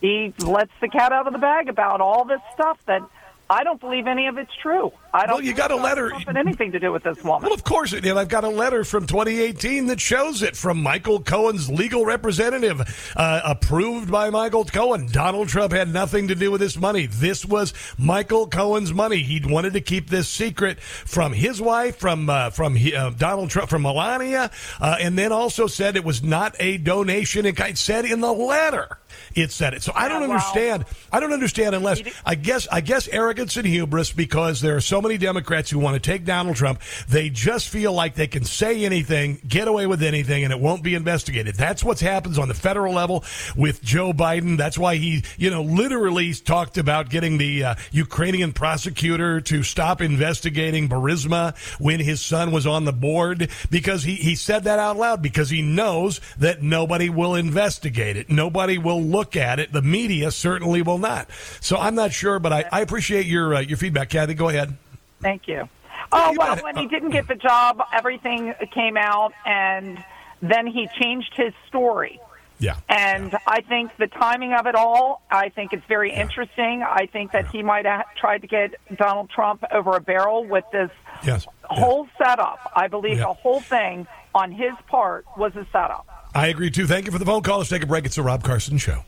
He lets the cat out of the bag about all this stuff that I don't believe any of it's true. I don't. Well, you got a letter- anything to do with this woman. Well, of course it did. I've got a letter from 2018 that shows it from Michael Cohen's legal representative, uh, approved by Michael Cohen. Donald Trump had nothing to do with this money. This was Michael Cohen's money. He wanted to keep this secret from his wife, from uh, from he, uh, Donald Trump, from Melania, uh, and then also said it was not a donation. It said in the letter. It said it. So I don't Yeah, well- understand. I don't understand unless I guess I guess arrogance and hubris because there are so many Democrats who want to take Donald Trump. They just feel like they can say anything, get away with anything, and it won't be investigated. That's what happens on the federal level with Joe Biden. That's why he, you know, literally talked about getting the uh, Ukrainian prosecutor to stop investigating Burisma when his son was on the board because he, he said that out loud because he knows that nobody will investigate it. Nobody will look at it. The media certainly will not. So I'm not sure, but I, I appreciate your uh, your feedback, Kathy. Go ahead. Thank you. Oh well, when he didn't get the job, everything came out, and then he changed his story. Yeah. And I think the timing of it all, I think it's very interesting. I think that he might have tried to get Donald Trump over a barrel with this Yes. whole setup. I believe Yeah. the whole thing on his part was a setup. I agree too. Thank you for the phone call. Let's take a break. It's the Rob Carson Show.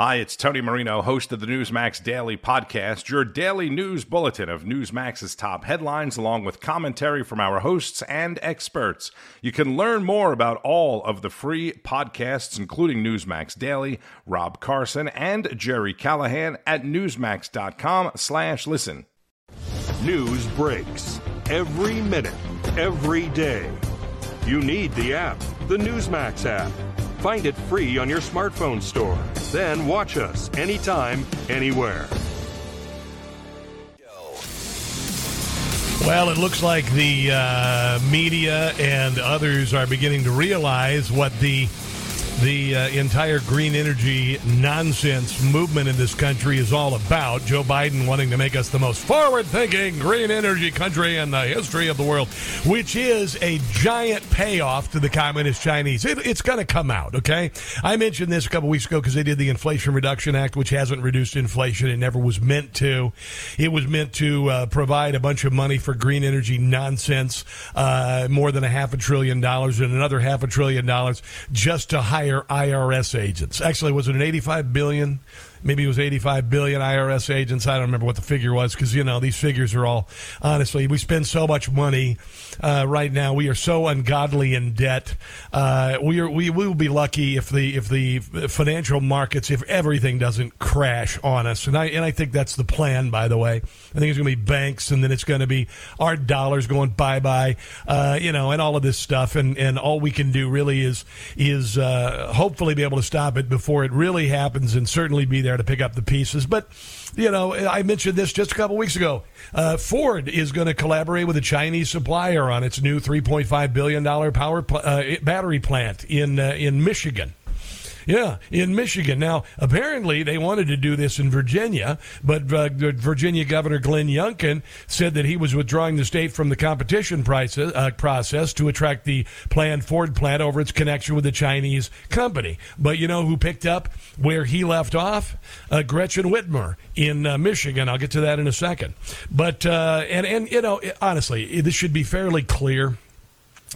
Hi, it's Tony Marino, host of the Newsmax Daily Podcast, your daily news bulletin of Newsmax's top headlines, along with commentary from our hosts and experts. You can learn more about all of the free podcasts, including Newsmax Daily, Rob Carson, and Jerry Callahan at newsmax.com slash listen. News breaks every minute, every day. You need the app, the Newsmax app. Find it free on your smartphone store. Then watch us anytime, anywhere. Well, it looks like the uh, media and others are beginning to realize what the the uh, entire green energy nonsense movement in this country is all about. Joe Biden wanting to make us the most forward-thinking green energy country in the history of the world, which is a giant payoff to the communist Chinese. It, it's going to come out, okay? I mentioned this a couple weeks ago because they did the Inflation Reduction Act, which hasn't reduced inflation. It never was meant to. It was meant to uh, provide a bunch of money for green energy nonsense, uh, more than a half a trillion dollars and another half a trillion dollars just to hire IRS agents. Actually, was it an 85 billion? Maybe it was 85 billion IRS agents. I don't remember what the figure was because, you know, these figures are all, honestly, we spend so much money uh, right now. We are so ungodly in debt. Uh, we, are, we, we will be lucky if the, if the financial markets, if everything doesn't crash on us. And I, and I think that's the plan, by the way. I think it's going to be banks and then it's going to be our dollars going bye bye, uh, you know, and all of this stuff. And, and all we can do really is, is uh, hopefully be able to stop it before it really happens and certainly be there to pick up the pieces. But, you know, I mentioned this just a couple weeks ago. Uh, Ford is going to collaborate with a Chinese supplier on its new $3.5 billion power pl- uh, battery plant in, uh, in Michigan. Yeah, in Michigan. Now, apparently, they wanted to do this in Virginia, but uh, Virginia Governor Glenn Youngkin said that he was withdrawing the state from the competition prices, uh, process to attract the planned Ford plant over its connection with the Chinese company. But you know who picked up where he left off? Uh, Gretchen Whitmer in uh, Michigan. I'll get to that in a second. But uh, and and you know, honestly, this should be fairly clear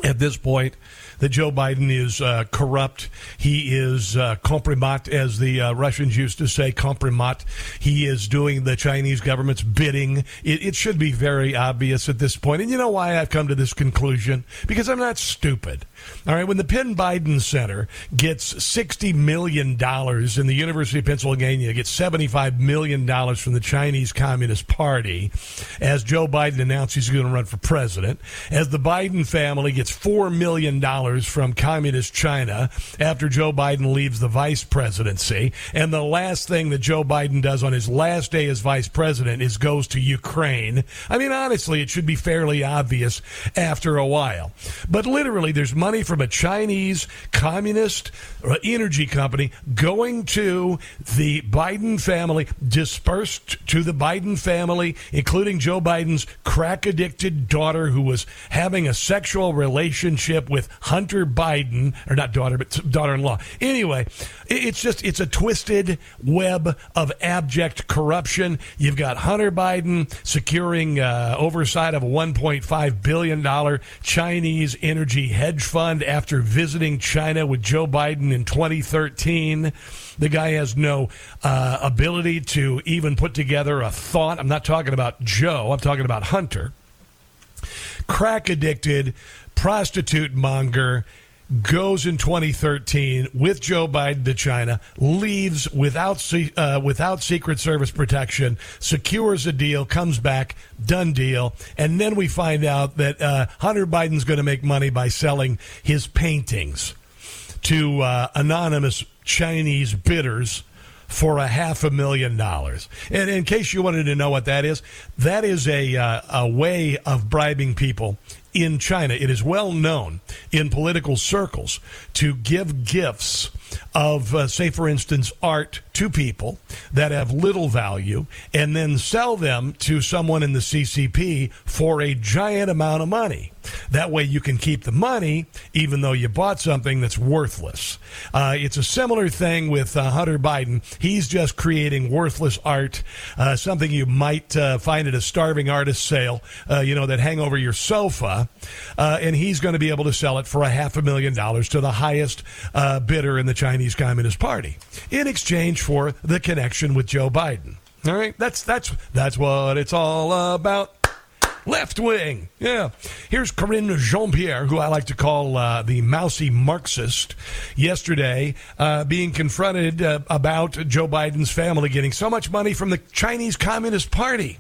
at this point that Joe Biden is uh, corrupt. He is uh, compromat, as the uh, Russians used to say, compromat. He is doing the Chinese government's bidding. It, it, should be very obvious at this point. And you know why I've come to this conclusion? Because I'm not stupid. All right, when the Penn Biden Center gets $60 million and the University of Pennsylvania gets $75 million from the Chinese Communist Party, as Joe Biden announced he's going to run for president, as the Biden family gets $4 million from communist China after Joe Biden leaves the vice presidency. And the last thing that Joe Biden does on his last day as vice president is goes to Ukraine. I mean, honestly, it should be fairly obvious after a while. But literally, there's money from a Chinese communist uh, energy company going to the Biden family, dispersed to the Biden family, including Joe Biden's crack addicted daughter who was having a sexual relationship with Hunter Biden, or not daughter, but daughter in law. Anyway, it's just, it's a twisted web of abject corruption. You've got Hunter Biden securing uh, oversight of a $1.5 billion Chinese energy hedge fund after visiting China with Joe Biden in 2013. The guy has no uh, ability to even put together a thought. I'm not talking about Joe, I'm talking about Hunter. Crack addicted, prostitute monger goes in 2013 with Joe Biden to China, leaves without uh, without Secret Service protection, secures a deal, comes back, done deal, and then we find out that uh, Hunter Biden's going to make money by selling his paintings to uh, anonymous Chinese bidders for a half a million dollars. And in case you wanted to know what that is, that is a uh, a way of bribing people in China. It is well known in political circles to give gifts of, uh, say, for instance, art to people that have little value and then sell them to someone in the CCP for a giant amount of money. That way you can keep the money even though you bought something that's worthless. Uh, it's a similar thing with uh, Hunter Biden. He's just creating worthless art, uh, something you might uh, find at a starving artist sale, uh, you know, that hang over your sofa. Uh, and he's going to be able to sell it for a half a million dollars to the highest bidder in the Chinese Communist Party in exchange for the connection with Joe Biden. All right, that's that's that's what it's all about. Left wing, yeah. Here's Karine Jean Pierre, who I like to call uh, the mousy Marxist, yesterday uh, being confronted uh, about Joe Biden's family getting so much money from the Chinese Communist Party.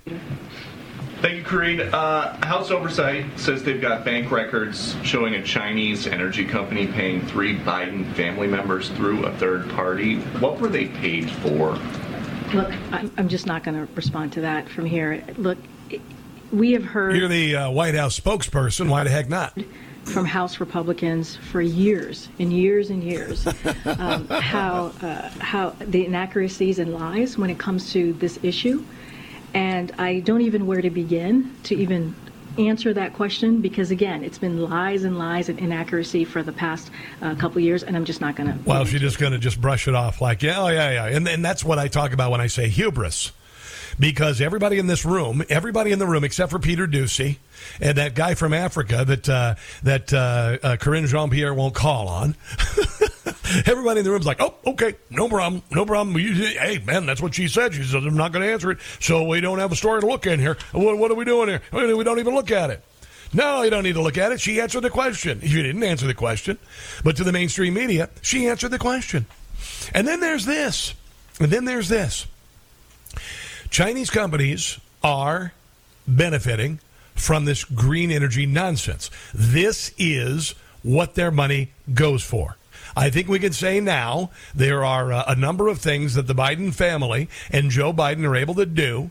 Thank you, Karine. Uh, House Oversight says they've got bank records showing a Chinese energy company paying three Biden family members through a third party. What were they paid for? Look, I'm just not going to respond to that from here. Look, we have heard. You're the uh, White House spokesperson. Why the heck not? From House Republicans for years and years and years, um, how uh, how the inaccuracies and lies when it comes to this issue and I don't even know where to begin to even answer that question because again it's been lies and lies and inaccuracy for the past uh, couple years and i'm just not going to well she's just going to just brush it off like yeah oh yeah yeah and, and that's what i talk about when i say hubris because everybody in this room, everybody in the room except for Peter Doocy and that guy from Africa that uh, that uh, uh, Karine Jean Pierre won't call on. everybody in the room's like, "Oh, okay, no problem, no problem." hey, man, that's what she said. She said I'm not going to answer it, so we don't have a story to look in here. What, what are we doing here? We don't even look at it. No, you don't need to look at it. She answered the question. She didn't answer the question, but to the mainstream media, she answered the question. And then there's this. And then there's this. Chinese companies are benefiting from this green energy nonsense. This is what their money goes for. I think we can say now there are uh, a number of things that the Biden family and Joe Biden are able to do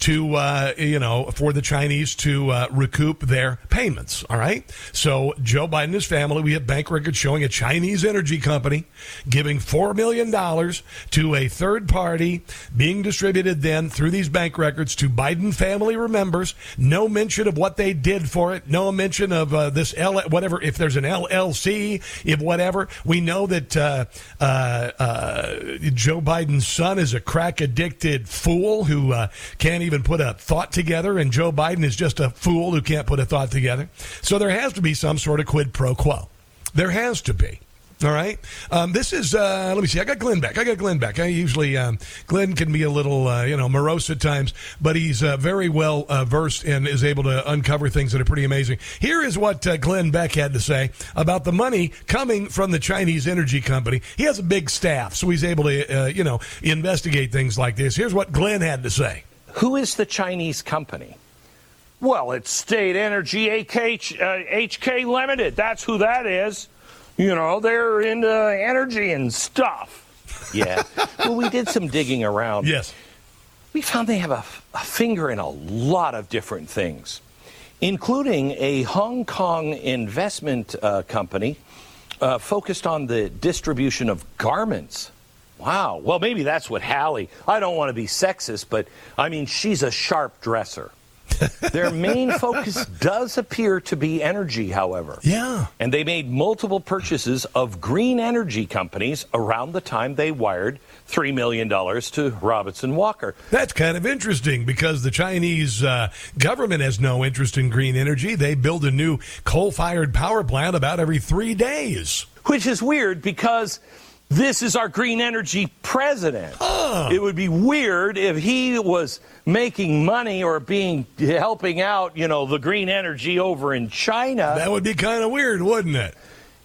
to uh, you know for the Chinese to uh, recoup their payments. All right. So Joe Biden and his family, we have bank records showing a Chinese energy company giving four million dollars to a third party, being distributed then through these bank records to Biden family members. No mention of what they did for it. No mention of uh, this L whatever. If there's an LLC, if whatever, we know that uh, uh, uh, Joe Biden's son is a crack addicted fool who can't even put a thought together, and Joe Biden is just a fool who can't put a thought together. So there has to be some sort of quid pro quo. There has to be. All right. Um, this is, uh, let me see. I got Glenn Beck. I got Glenn Beck. I usually, um, Glenn can be a little, uh, you know, morose at times, but he's uh, very well uh, versed and is able to uncover things that are pretty amazing. Here is what uh, Glenn Beck had to say about the money coming from the Chinese energy company. He has a big staff, so he's able to, uh, you know, investigate things like this. Here's what Glenn had to say. Who is the Chinese company? Well, it's State Energy AK, HK Limited. That's who that is. You know, they're into energy and stuff. Yeah. well, we did some digging around. Yes. We found they have a, a finger in a lot of different things, including a Hong Kong investment uh, company uh, focused on the distribution of garments. Wow. Well, maybe that's what Hallie. I don't want to be sexist, but I mean, she's a sharp dresser. Their main focus does appear to be energy, however. Yeah. And they made multiple purchases of green energy companies around the time they wired $3 million to Robinson Walker. That's kind of interesting because the Chinese uh, government has no interest in green energy. They build a new coal fired power plant about every three days. Which is weird because this is our green energy president. It would be weird if he was making money or being helping out, you know, the green energy over in China. That would be kind of weird, wouldn't it?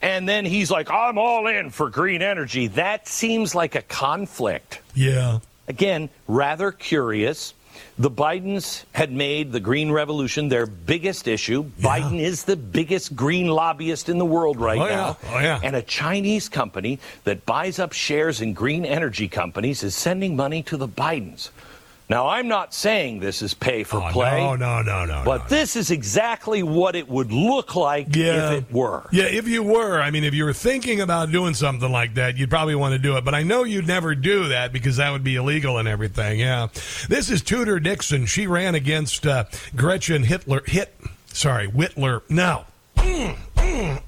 And then he's like, I'm all in for green energy. That seems like a conflict. Yeah. Again, rather curious. The Bidens had made the green revolution their biggest issue. Biden is the biggest green lobbyist in the world right Oh, yeah. now. Oh, yeah. And a Chinese company that buys up shares in green energy companies is sending money to the Bidens. Now, I'm not saying this is pay for play. Oh, No, no, no, no. But this is exactly what it would look like Yeah. if it were. Yeah, if you were, I mean, if you were thinking about doing something like that, you'd probably want to do it. But I know you'd never do that because that would be illegal and everything. Yeah. This is Tudor Dixon. She ran against uh, Gretchen Hitler. Hit. Sorry, Whitler. No. Mm, mm.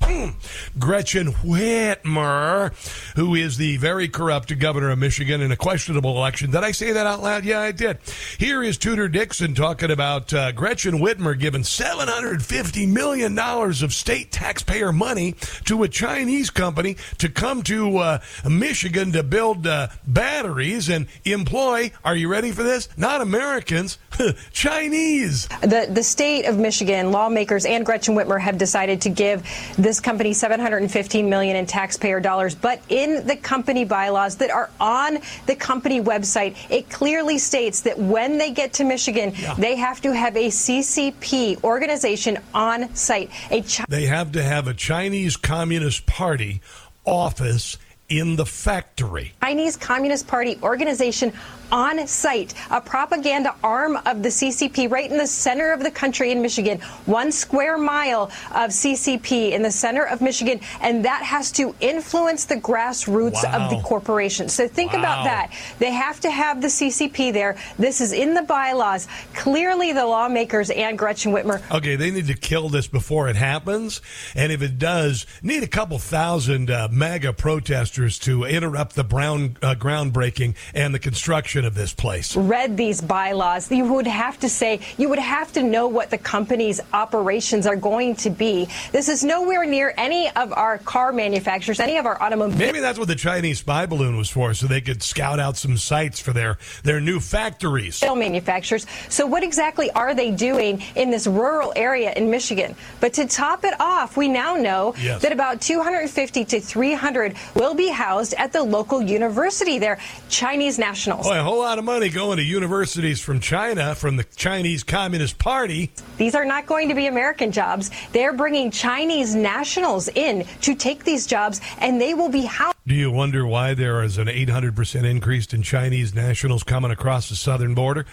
Gretchen Whitmer, who is the very corrupt governor of Michigan in a questionable election. Did I say that out loud? Yeah, I did. Here is Tudor Dixon talking about uh, Gretchen Whitmer giving $750 million of state taxpayer money to a Chinese company to come to uh, Michigan to build uh, batteries and employ, are you ready for this? Not Americans, Chinese. The, the state of Michigan lawmakers and Gretchen Whitmer have decided to give this company 715 million in taxpayer dollars, but in the company bylaws that are on the company website, it clearly states that when they get to Michigan, they have to have a CCP organization on site. A Chi- They have to have a Chinese Communist Party office in the factory. Chinese Communist Party organization on site, a propaganda arm of the CCP right in the center of the country in Michigan, one square mile of CCP in the center of Michigan, and that has to influence the grassroots of the Wow. corporation. So think Wow. about that. They have to have the CCP there. This is in the bylaws. Clearly, the lawmakers and Gretchen Whitmer Okay, they need to kill this before it happens. And if it does, need a couple thousand uh, MAGA protesters to interrupt the brown uh, groundbreaking and the construction of this place. read these bylaws, you would have to say, you would have to know what the company's operations are going to be. This is nowhere near any of our car manufacturers, any of our automobile. Maybe that's what the Chinese spy balloon was for, so they could scout out some sites for their, their new factories. manufacturers. So, what exactly are they doing in this rural area in Michigan? But to top it off, we now know Yes. that about 250 to 300 will be housed at the local university there, Chinese nationals. Boy, whole lot of money going to universities from China, from the Chinese Communist Party. These are not going to be American jobs. They're bringing Chinese nationals in to take these jobs, and they will be housed. Do you wonder why there is an 800% increase in Chinese nationals coming across the southern border?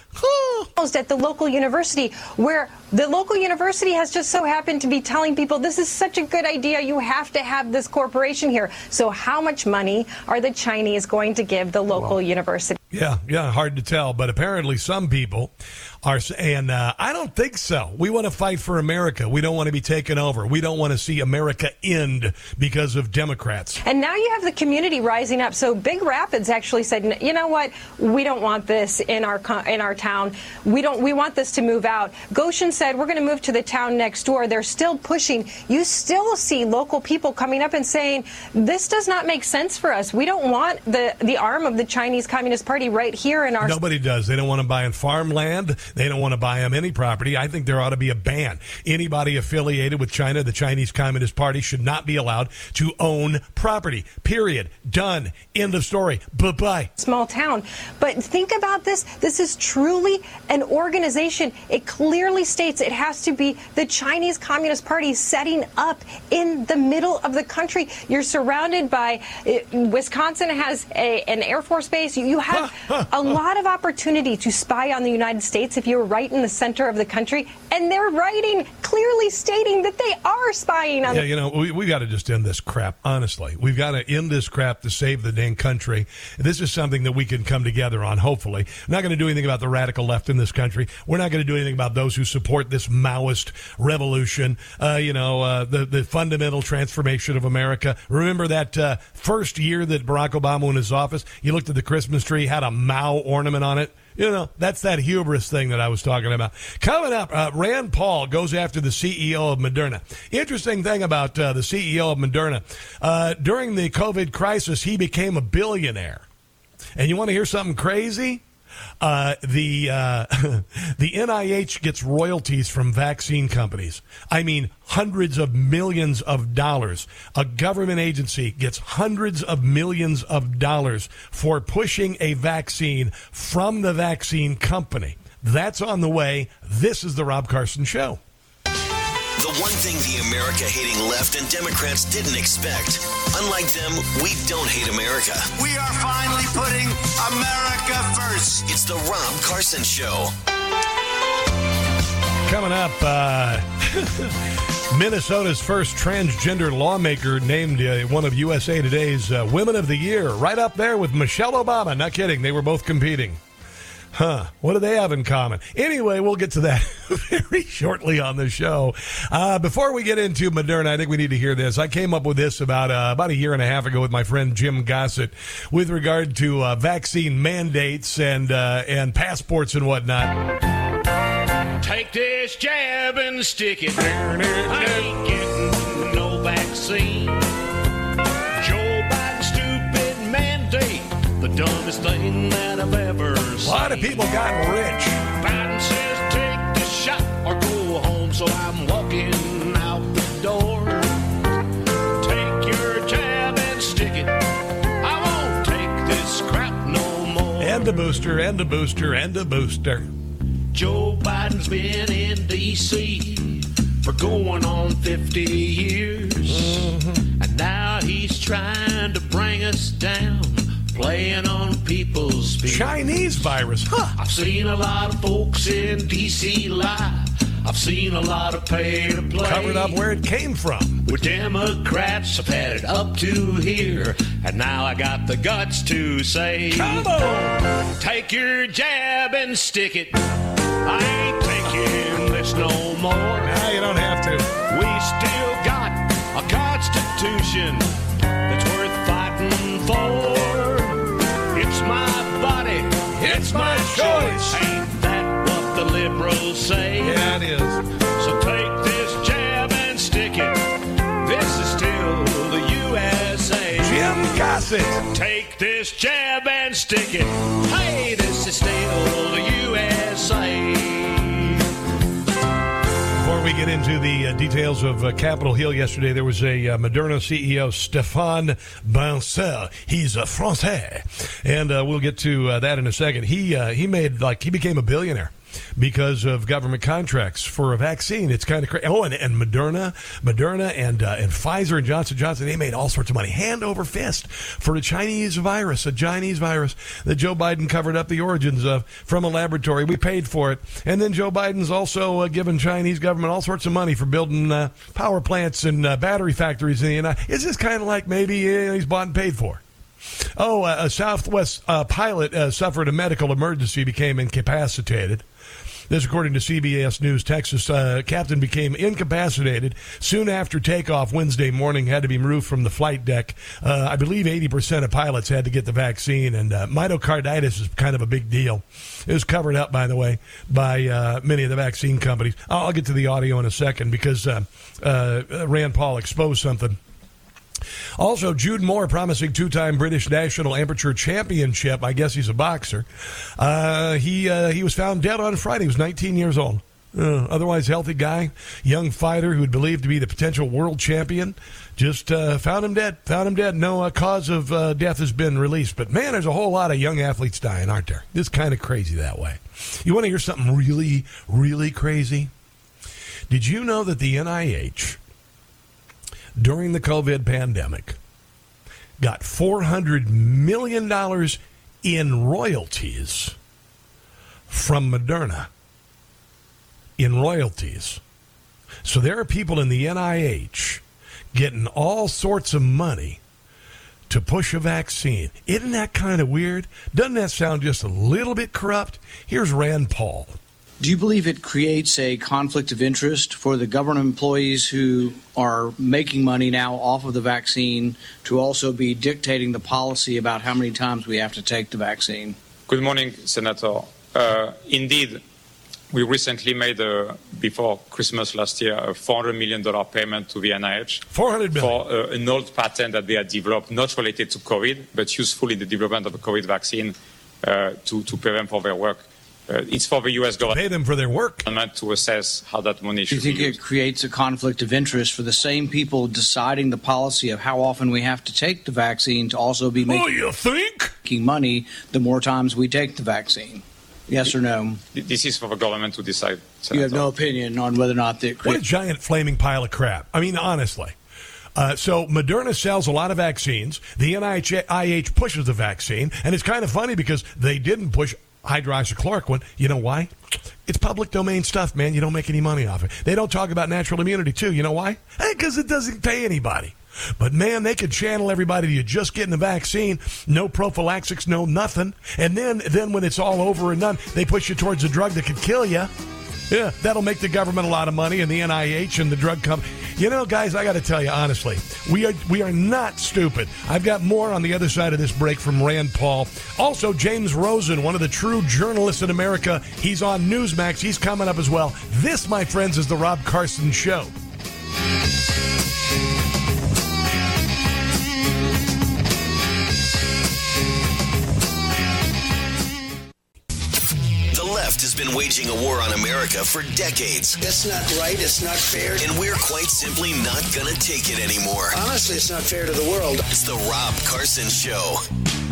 At the local university where the local university has just so happened to be telling people this is such a good idea. You have to have this corporation here. So how much money are the chinese going to give the local university? Yeah, yeah, hard to tell, but apparently some people are saying, uh, I don't think so. We want to fight for America. We don't want to be taken over. We don't want to see America end because of Democrats. And now you have the community rising up. So Big Rapids actually said, you know what? We don't want this in our in our town. We don't. We want this to move out. Gotion said we're going to move to the town next door. They're still pushing. You still see local people coming up and saying this does not make sense for us. We don't want the the arm of the Chinese Communist Party right here in our. Nobody does. They don't want to buy in farmland. They don't want to buy them any property. I think there ought to be a ban. Anybody affiliated with China, the Chinese Communist Party, should not be allowed to own property. Period. Done. End of story. Bye bye. Small town. But think about this. This is truly an organization. It clearly states it has to be the Chinese Communist Party setting up in the middle of the country. You're surrounded by uh, Wisconsin has a, an Air Force base. You, you have a lot of opportunity to spy on the United States if you're right in the center of the country. And they're writing, clearly stating that they are spying on Yeah, you know, we, we got to just end this crap, honestly. We've got to end this crap to save the dang country. This is something that we can come together on, hopefully. Not going to do anything about the radical left in this country. We're not going to do anything about those who support this Maoist revolution, uh, you know, uh, the, the fundamental transformation of America. Remember that uh, first year that Barack Obama was in his office? You looked at the Christmas tree, had a Mao ornament on it. You know, that's that hubris thing that I was talking about. Coming up, uh, Rand Paul goes after the CEO of Moderna. Interesting thing about uh, the CEO of Moderna. Uh, during the COVID crisis, he became a billionaire. And you want to hear something crazy? Uh, the uh, the NIH gets royalties from vaccine companies. I mean, hundreds of millions of dollars. A government agency gets hundreds of millions of dollars for pushing a vaccine from the vaccine company. That's on the way. This is the Rob Carson Show. The one thing the America hating left and Democrats didn't expect. Unlike them, we don't hate America. We are finally putting America first. It's the Rob Carson Show. Coming up, uh, Minnesota's first transgender lawmaker named uh, one of USA Today's uh, Women of the Year, right up there with Michelle Obama. Not kidding, they were both competing. Huh. What do they have in common? Anyway, we'll get to that very shortly on the show. Uh, before we get into Moderna, I think we need to hear this. I came up with this about uh, about a year and a half ago with my friend Jim Gossett with regard to uh, vaccine mandates and uh, and passports and whatnot. Take this jab and stick it. I ain't getting no vaccine. Dumbest thing that I've ever seen. A lot of people got rich. Biden says take the shot or go home, so I'm walking out the door. Take your jab and stick it. I won't take this crap no more. And a booster, and a booster, and a booster. Joe Biden's been in D.C. for going on 50 years. Mm-hmm. And now he's trying to bring us down, playing on people's fears. Chinese virus, huh? I've seen a lot of folks in D.C. lie. I've seen a lot of pay to play. Covered up where it came from. Where Democrats I've had it up to here. And now I got the guts to say, Come on! Take your jab and stick it. I ain't taking this no more. Now you don't have to. We still got a constitution choice. Ain't that what the liberals say? Yeah, it is. So take this jab and stick it. This is still the USA. Jim Gossett. Take this jab and stick it. Hey, this is still the USA. We get into the uh, details of uh, Capitol Hill yesterday, there was a uh, Moderna CEO, Stéphane Bancel. He's a Francais, and uh, we'll get to uh, that in a second. He uh, he made like he became a billionaire because of government contracts for a vaccine. It's kind of crazy. Oh, and, and Moderna, Moderna, and uh, and Pfizer and Johnson Johnson. They made all sorts of money, hand over fist, for a Chinese virus, a Chinese virus that Joe Biden covered up the origins of from a laboratory. We paid for it, and then Joe Biden's also uh, given Chinese government all sorts of money for building uh, power plants and uh, battery factories in the United. It's just kind of like maybe uh, he's bought and paid for. Oh, a Southwest uh, pilot uh, suffered a medical emergency, became incapacitated. This, according to CBS News Texas, uh, captain became incapacitated soon after takeoff Wednesday morning. Had to be moved from the flight deck. Uh, I believe 80% of pilots had to get the vaccine, and uh, myocarditis is kind of a big deal. It was covered up, by the way, by uh, many of the vaccine companies. I'll, I'll get to the audio in a second because uh, uh, Rand Paul exposed something. Also, Jude Moore promising two time British national amateur championship. I guess he's a boxer. Uh, he, uh, he was found dead on Friday. He was 19 years old. Uh, otherwise healthy guy, young fighter who would believed to be the potential world champion. Just uh, found him dead. Found him dead. No uh, cause of uh, death has been released. But man, there's a whole lot of young athletes dying, aren't there? It's kind of crazy that way. You want to hear something really, really crazy? Did you know that the NIH during the COVID pandemic got $400 million in royalties from Moderna. In royalties. So there are people in the NIH getting all sorts of money to push a vaccine. Isn't that kind of weird? Doesn't that sound just a little bit corrupt? Here's Rand Paul. Do you believe it creates a conflict of interest for the government employees who are making money now off of the vaccine to also be dictating the policy about how many times we have to take the vaccine? Good morning, Senator. Uh, indeed, we recently made, a, before Christmas last year, a $400 million payment to the NIH 400 million. for uh, an old patent that they had developed, not related to COVID, but useful in the development of a COVID vaccine uh, to, to pay them for their work. Uh, it's for the U.S. government. Pay them for their work. To assess how that money Do you think it creates a conflict of interest for the same people deciding the policy of how often we have to take the vaccine to also be making, Oh, you think? making money the more times we take the vaccine? Yes or no? This is for the government to decide. You have no opinion on whether or not it What a giant flaming pile of crap. I mean, honestly. Uh, so Moderna sells a lot of vaccines. The NIH pushes the vaccine, and it's kind of funny because they didn't push hydroxychloroquine. You know why? It's public domain stuff, man. You don't make any money off it. They don't talk about natural immunity too. You know why? Eh, because it doesn't pay anybody. But man, they could channel everybody to just getting the vaccine, no prophylaxis, no nothing, and then then when it's all over and done, they push you towards a drug that could kill you. Yeah, that'll make the government a lot of money and the NIH and the drug company. You know, guys, I got to tell you honestly, we are we are not stupid. I've got more on the other side of this break from Rand Paul. Also, James Rosen, one of the true journalists in America. He's on Newsmax. He's coming up as well. This, my friends, is the Rob Carson Show. Left has been waging a war on America for decades. That's not right. It's not fair. And we're quite simply not going to take it anymore. Honestly, it's not fair to the world. It's the Rob Carson Show.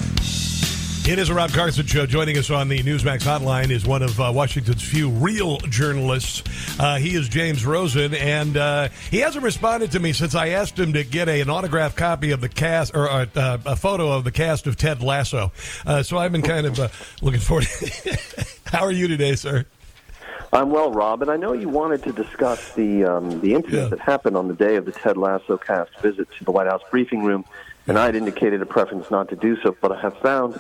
It is a Rob Carson show. Joining us on the Newsmax hotline is one of uh, Washington's few real journalists. Uh, he is James Rosen, and uh, he hasn't responded to me since I asked him to get a, an autographed copy of the cast or uh, uh, a photo of the cast of Ted Lasso. Uh, so I've been kind of uh, looking forward. How are you today, sir? I'm well, Rob, and I know you wanted to discuss the um, the incident that happened on the day of the Ted Lasso cast visit to the White House briefing room, and I had indicated a preference not to do so, but I have found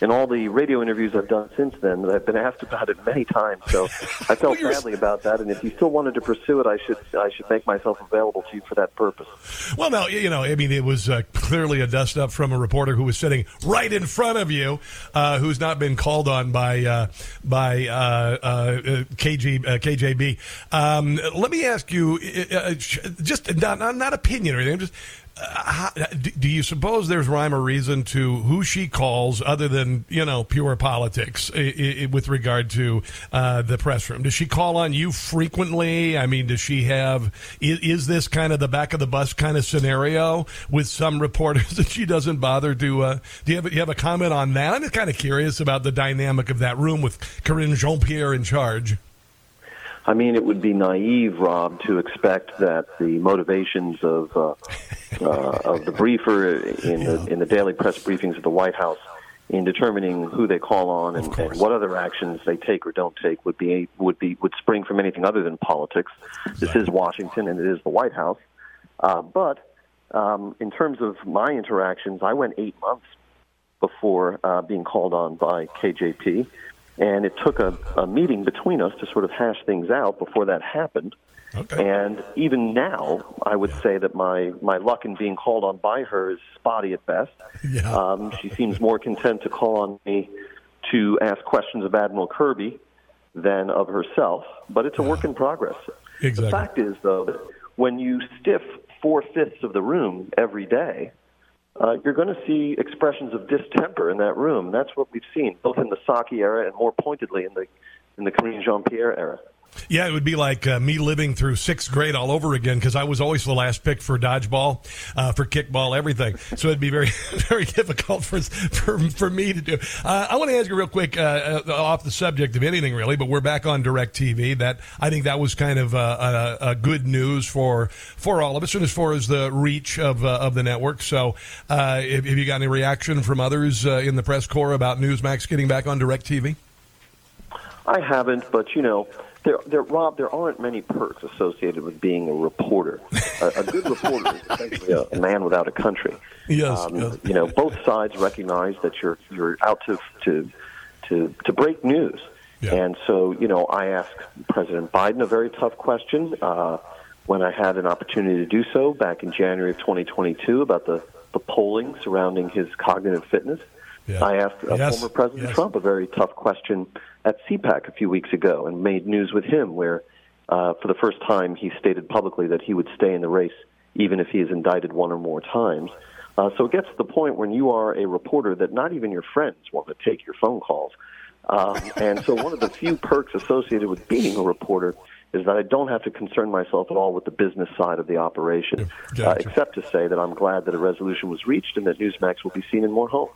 in all the radio interviews I've done since then that I've been asked about it many times. So I felt badly about that, and if you still wanted to pursue it, I should I should make myself available to you for that purpose. Well, no, you know, I mean, it was uh, clearly a dust up from a reporter who was sitting right in front of you, uh, who's not been called on by uh, by uh, uh, KG, uh, KJB. Um, let me ask you, uh, just not, not not opinion or anything, just. How, do you suppose there's rhyme or reason to who she calls other than you know pure politics with regard to uh, the press room? Does she call on you frequently? I mean, does she have is, is this kind of the back of the bus kind of scenario with some reporters that she doesn't bother to? Uh, do you have you have a comment on that? I'm just kind of curious about the dynamic of that room with Karine Jean Pierre in charge. I mean, it would be naive, Rob, to expect that the motivations of uh, uh, of the briefer in the in the daily press briefings of the White House in determining who they call on and, and what other actions they take or don't take would be would be would spring from anything other than politics. This is Washington and it is the White House. Uh, but um, in terms of my interactions, I went eight months before uh, being called on by KJP. And it took a, a meeting between us to sort of hash things out before that happened. Okay. And even now, I would say that my, my luck in being called on by her is spotty at best. Yeah. Um, she seems more content to call on me to ask questions of Admiral Kirby than of herself, but it's a work in progress. Exactly. The fact is, though, that when you stiff four fifths of the room every day, uh, you're going to see expressions of distemper in that room. That's what we've seen, both in the Psaki era and more pointedly in the in the Karine Jean Pierre era. Yeah, it would be like uh, me living through sixth grade all over again because I was always the last pick for dodgeball, uh, for kickball, everything. So it'd be very, very difficult for for, for me to do. Uh, I want to ask you real quick, uh, uh, off the subject of anything really, but we're back on DirecTV. That I think that was kind of uh, a, a good news for for all of us, and as far as the reach of of the network. So, have, have you got any reaction from others in the press corps about Newsmax getting back on DirecTV? I haven't, but you know there, there, Rob, there aren't many perks associated with being a reporter. a, a good reporter is essentially a, a man without a country. Yes, um, yes. You know, both sides recognize that you're you're out to to to, to break news. And so, you know, I asked President Biden a very tough question uh, when I had an opportunity to do so back in January of 2022 about the, the polling surrounding his cognitive fitness. I asked uh, Yes. former President Yes. Trump a very tough question at CPAC a few weeks ago and made news with him where, uh, for the first time, he stated publicly that he would stay in the race even if he is indicted one or more times. Uh, so it gets to the point when you are a reporter that not even your friends want to take your phone calls. Um, and so one of the few perks associated with being a reporter is that I don't have to concern myself at all with the business side of the operation, uh, except to say that I'm glad that a resolution was reached and that Newsmax will be seen in more homes.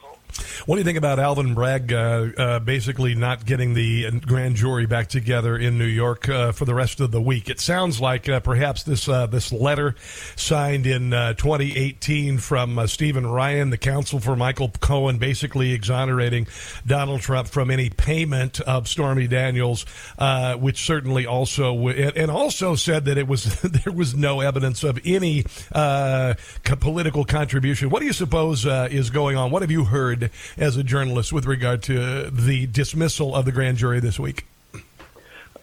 What do you think about Alvin Bragg uh, uh, basically not getting the grand jury back together in New York uh, for the rest of the week? It sounds like uh, perhaps this uh, this letter signed in uh, 2018 from uh, Stephen Ryan, the counsel for Michael Cohen, basically exonerating Donald Trump from any payment of Stormy Daniels, uh, which certainly also w- and also said that it was there was no evidence of any uh, co- political contribution. What do you suppose uh, is going on? What have you heard as a journalist with regard to the dismissal of the grand jury this week?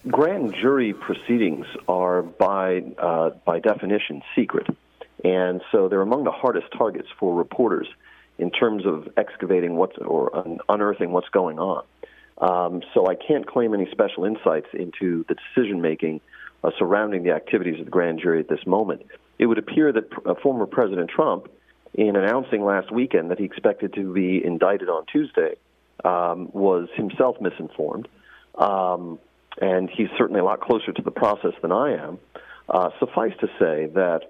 grand jury proceedings are by uh, by definition secret, and so they're among the hardest targets for reporters in terms of excavating what's or unearthing what's going on. Um, so I can't claim any special insights into the decision making uh, surrounding the activities of the grand jury at this moment. It would appear that uh, former President Trump, in announcing last weekend that he expected to be indicted on Tuesday, um, was himself misinformed. Um, and he's certainly a lot closer to the process than I am. Uh, suffice to say that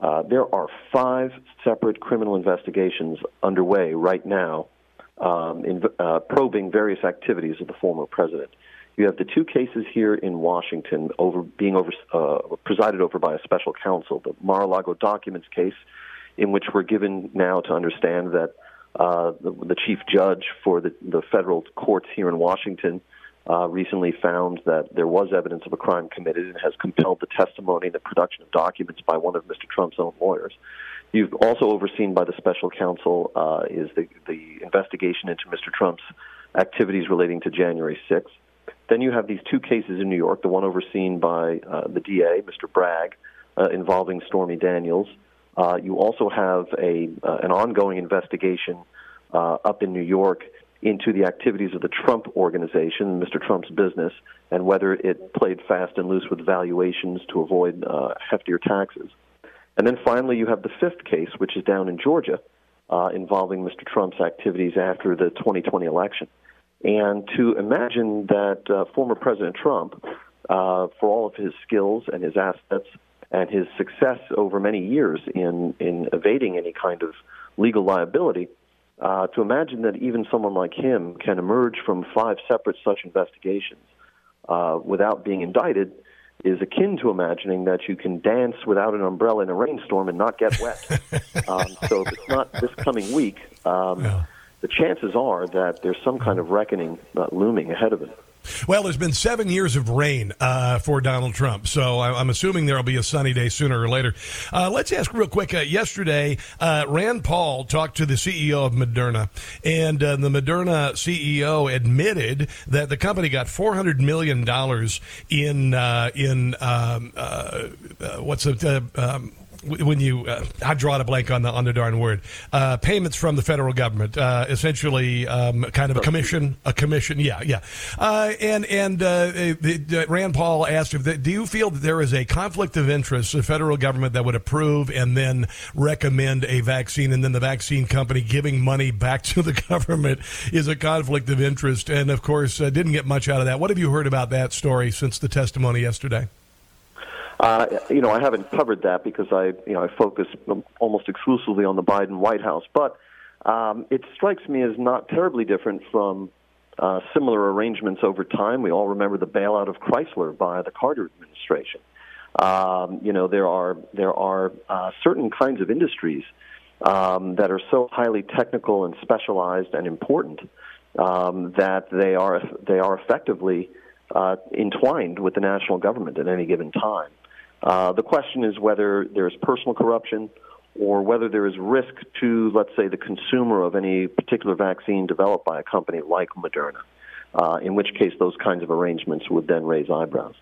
uh, there are five separate criminal investigations underway right now um, in, uh, probing various activities of the former president. You have the two cases here in Washington over being over, uh, presided over by a special counsel, the Mar-a-Lago documents case, in which we're given now to understand that uh, the, the chief judge for the, the federal courts here in Washington uh, recently found that there was evidence of a crime committed and has compelled the testimony and the production of documents by one of Mr. Trump's own lawyers. You've also overseen by the special counsel uh, is the, the investigation into Mr. Trump's activities relating to January 6th. Then you have these two cases in New York, the one overseen by uh, the DA, Mr. Bragg, uh, involving Stormy Daniels. Uh, you also have a uh, an ongoing investigation uh, up in New York into the activities of the Trump organization, Mr. Trump's business, and whether it played fast and loose with valuations to avoid uh, heftier taxes. And then finally, you have the fifth case, which is down in Georgia, uh, involving Mr. Trump's activities after the 2020 election. And to imagine that uh, former President Trump, uh, for all of his skills and his assets and his success over many years in, in evading any kind of legal liability, uh, to imagine that even someone like him can emerge from five separate such investigations uh, without being indicted is akin to imagining that you can dance without an umbrella in a rainstorm and not get wet. um, so if it's not this coming week, um, the chances are that there's some kind of reckoning uh, looming ahead of him. Well, there's been seven years of rain uh, for Donald Trump, so I'm assuming there will be a sunny day sooner or later. Uh, let's ask real quick. Uh, yesterday, uh, Rand Paul talked to the CEO of Moderna, and uh, the Moderna CEO admitted that the company got 400 million dollars in uh, in um, what's it? Um, when you uh, I draw a blank on the on the darn word. Uh, payments from the federal government uh, essentially um, kind of a commission a commission yeah yeah. Uh, and and uh, the, Rand Paul asked if the, do you feel that there is a conflict of interest the federal government that would approve and then recommend a vaccine and then the vaccine company giving money back to the government is a conflict of interest? And of course uh, didn't get much out of that. What have you heard about that story since the testimony yesterday uh, you know, I haven't covered that because I, you know, I focus almost exclusively on the Biden White House. But um, it strikes me as not terribly different from uh, similar arrangements over time. We all remember the bailout of Chrysler by the Carter administration. Um, you know, there are there are uh, certain kinds of industries um, that are so highly technical and specialized and important um, that they are they are effectively uh, entwined with the national government at any given time. Uh, the question is whether there's personal corruption or whether there is risk to, let's say, the consumer of any particular vaccine developed by a company like Moderna, uh, in which case those kinds of arrangements would then raise eyebrows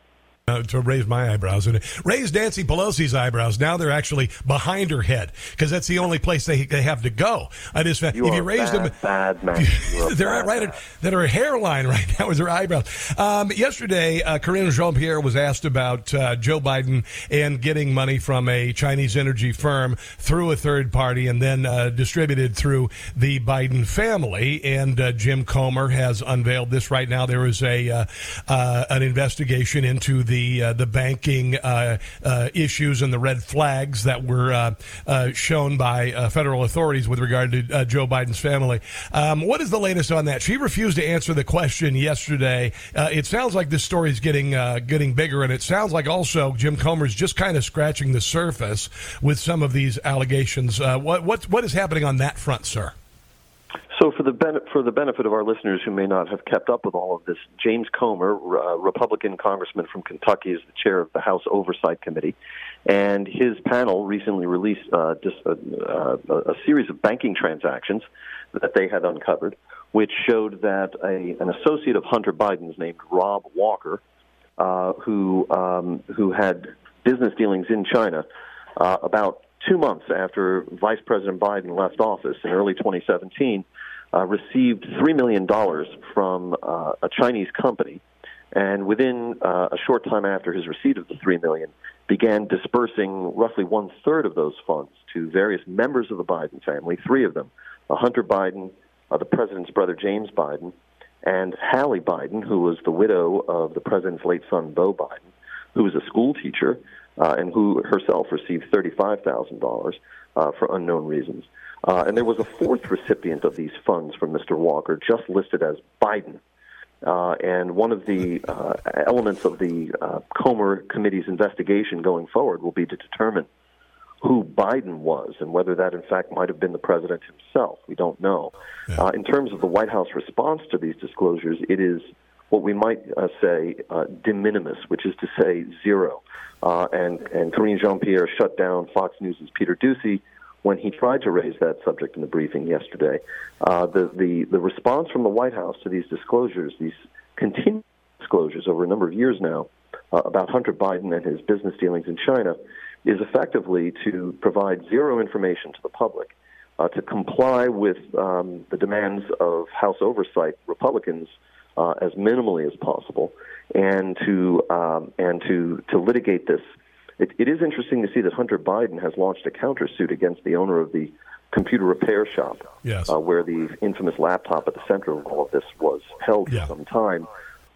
uh, to raise my eyebrows and raise Nancy Pelosi's eyebrows. Now they're actually behind her head because that's the only place they, they have to go. I just you if you raise bad, them, bad man. they're bad right man. at, that are a hairline right now with her eyebrows. Um, yesterday, uh, Jean Pierre was asked about uh, Joe Biden and getting money from a Chinese energy firm through a third party and then uh, distributed through the Biden family. And uh, Jim Comer has unveiled this right now. There is a uh, uh, an investigation into the the uh, the banking uh, uh, issues and the red flags that were uh, uh, shown by federal authorities with regard to Joe Biden's family. Um, what is the latest on that? She refused to answer the question yesterday. it sounds like this story is getting getting bigger, and it sounds like also Jim Comer's just kind of scratching the surface with some of these allegations. what what what is happening on that front, sir? So, for the benefit for the benefit of our listeners who may not have kept up with all of this, James Comer, uh, Republican congressman from Kentucky, is the chair of the House Oversight Committee, and his panel recently released uh, just a, uh, a, series of banking transactions that they had uncovered, which showed that a, an associate of Hunter Biden's named Rob Walker, uh, who um, who had business dealings in China, uh, about two months after Vice President Biden left office in early 2017 uh, received $3 million from uh, a Chinese company, and within uh, a short time after his receipt of the 3 million, began dispersing roughly one third of those funds to various members of the Biden family, three of them Hunter Biden, uh, the president's brother James Biden, and Hallie Biden, who was the widow of the president's late son, Beau Biden, who was a school teacher uh, and who herself received $35,000 uh, for unknown reasons. Uh, and there was a fourth recipient of these funds from Mr. Walker, just listed as Biden. Uh, and one of the uh, elements of the uh, Comer Committee's investigation going forward will be to determine who Biden was and whether that, in fact, might have been the president himself. We don't know. Yeah. Uh, in terms of the White House response to these disclosures, it is what we might uh, say uh, de minimis, which is to say zero. Uh, and and Karine Jean Pierre shut down Fox News' Peter Doocy when he tried to raise that subject in the briefing yesterday. Uh, the, the, the response from the White House to these disclosures, these continued disclosures over a number of years now uh, about Hunter Biden and his business dealings in China, is effectively to provide zero information to the public, uh, to comply with um, the demands of House oversight Republicans uh, as minimally as possible, and to um, and to to litigate this it, it is interesting to see that Hunter Biden has launched a countersuit against the owner of the computer repair shop, yes. uh, where the infamous laptop at the center of all of this was held yeah. for some time.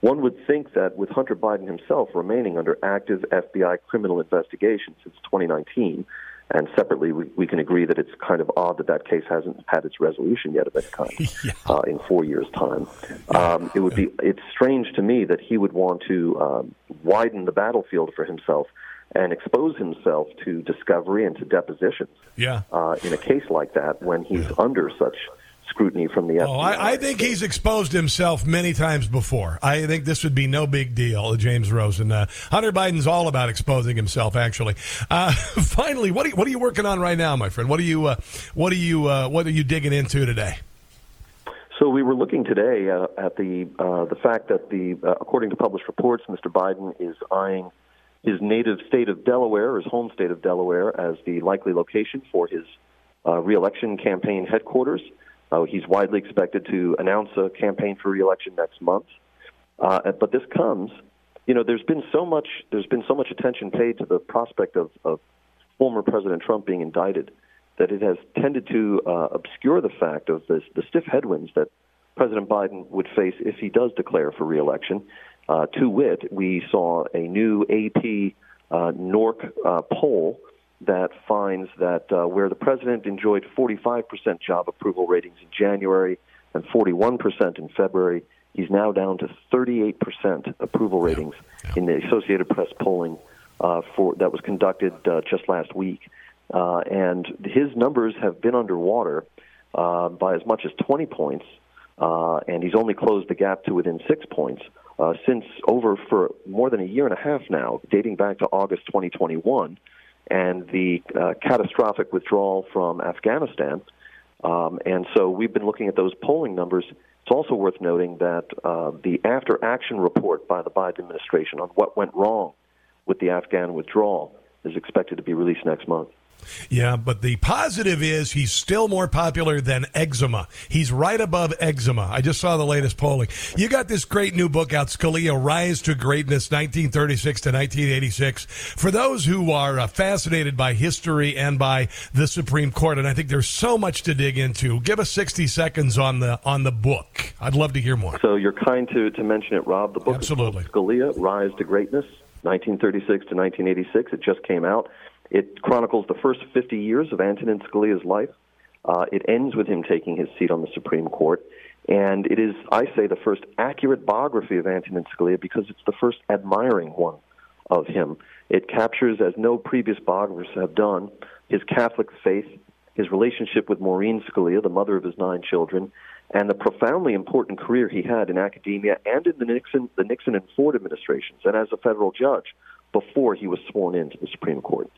One would think that with Hunter Biden himself remaining under active FBI criminal investigation since 2019, and separately, we, we can agree that it's kind of odd that that case hasn't had its resolution yet of any kind yeah. uh, in four years' time. Um, it would be it's strange to me that he would want to um, widen the battlefield for himself and expose himself to discovery and to depositions yeah. uh, in a case like that when he's yeah. under such scrutiny from the FBI. Oh, I, I, think he's exposed himself many times before. I think this would be no big deal, James Rosen. Uh, Hunter Biden's all about exposing himself. Actually, uh, finally, what are you, what are you working on right now, my friend? What are you uh, what are you uh, what are you digging into today? So we were looking today uh, at the uh, the fact that the according to published reports, Mr. Biden is eyeing his native state of Delaware, his home state of Delaware, as the likely location for his reelection campaign headquarters. Uh, he's widely expected to announce a campaign for reelection next month. Uh, but this comes, you know, there's been so much there's been so much attention paid to the prospect of, of former President Trump being indicted that it has tended to uh, obscure the fact of this, the stiff headwinds that President Biden would face if he does declare for reelection. Uh, to wit, we saw a new AP uh, NORC uh, poll that finds that uh, where the president enjoyed 45% job approval ratings in January and 41% in February, he's now down to 38% approval ratings yeah. Yeah. in the Associated Press polling uh, for that was conducted uh, just last week. Uh, and his numbers have been underwater uh, by as much as 20 points, uh, and he's only closed the gap to within six points. Since over for more than a year and a half now, dating back to August 2021, and the uh, catastrophic withdrawal from Afghanistan. Um, and so we've been looking at those polling numbers. It's also worth noting that uh, the after action report by the Biden administration on what went wrong with the Afghan withdrawal is expected to be released next month. Yeah, but the positive is he's still more popular than eczema. He's right above eczema. I just saw the latest polling. You got this great new book out, Scalia Rise to Greatness, 1936 to 1986. For those who are uh, fascinated by history and by the Supreme Court, and I think there's so much to dig into. Give us 60 seconds on the on the book. I'd love to hear more. So you're kind to, to mention it, Rob. The book Absolutely. Scalia Rise to Greatness, 1936 to 1986. It just came out. It chronicles the first 50 years of Antonin Scalia's life. Uh, it ends with him taking his seat on the Supreme Court. And it is, I say, the first accurate biography of Antonin Scalia because it's the first admiring one of him. It captures, as no previous biographers have done, his Catholic faith, his relationship with Maureen Scalia, the mother of his nine children, and the profoundly important career he had in academia and in the Nixon, the Nixon and Ford administrations, and as a federal judge before he was sworn into the Supreme Court.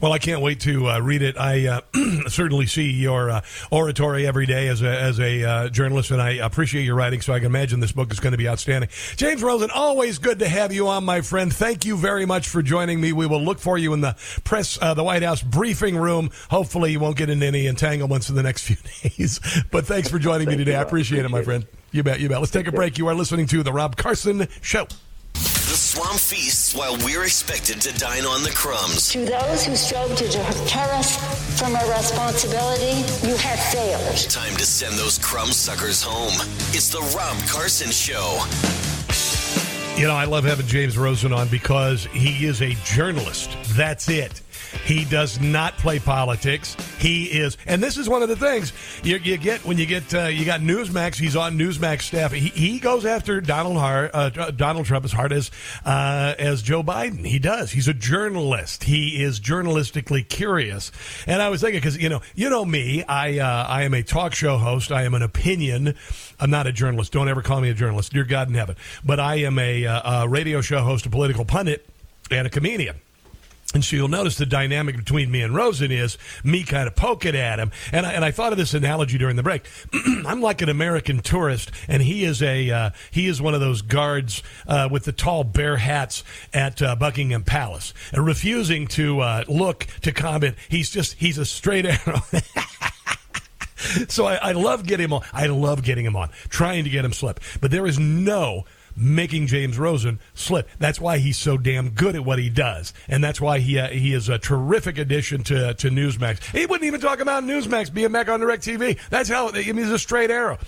Well, I can't wait to uh, read it. I uh, certainly see your uh, oratory every day as a, as a uh, journalist, and I appreciate your writing, so I can imagine this book is going to be outstanding. James Rosen, always good to have you on, my friend. Thank you very much for joining me. We will look for you in the press, uh, the White House briefing room. Hopefully, you won't get into any entanglements in the next few days. but thanks for joining me today. I appreciate, appreciate it, my friend. You bet, you bet. Let's take a break. You are listening to The Rob Carson Show. The swamp feasts while we're expected to dine on the crumbs. To those who strove to deter us from our responsibility, you have failed. Time to send those crumb suckers home. It's the Rob Carson Show. You know, I love having James Rosen on because he is a journalist. That's it. He does not play politics. He is, and this is one of the things you, you get when you get uh, you got Newsmax. He's on Newsmax staff. He, he goes after Donald Hart, uh, Donald Trump as hard as uh, as Joe Biden. He does. He's a journalist. He is journalistically curious. And I was thinking because you know you know me. I uh, I am a talk show host. I am an opinion. I'm not a journalist. Don't ever call me a journalist. Dear God in heaven. But I am a, uh, a radio show host, a political pundit, and a comedian. And so you'll notice the dynamic between me and Rosen is me kind of poking at him. And I, and I thought of this analogy during the break. I'm like an American tourist, and he is a uh, he is one of those guards uh, with the tall bear hats at uh, Buckingham Palace, and refusing to uh, look to comment. He's just he's a straight arrow. so I, I love getting him on. I love getting him on, trying to get him slip. But there is no making James Rosen slip. That's why he's so damn good at what he does, and that's why he uh, he is a terrific addition to to Newsmax. He wouldn't even talk about Newsmax being back on DirecTV. That's how I mean, he's a straight arrow.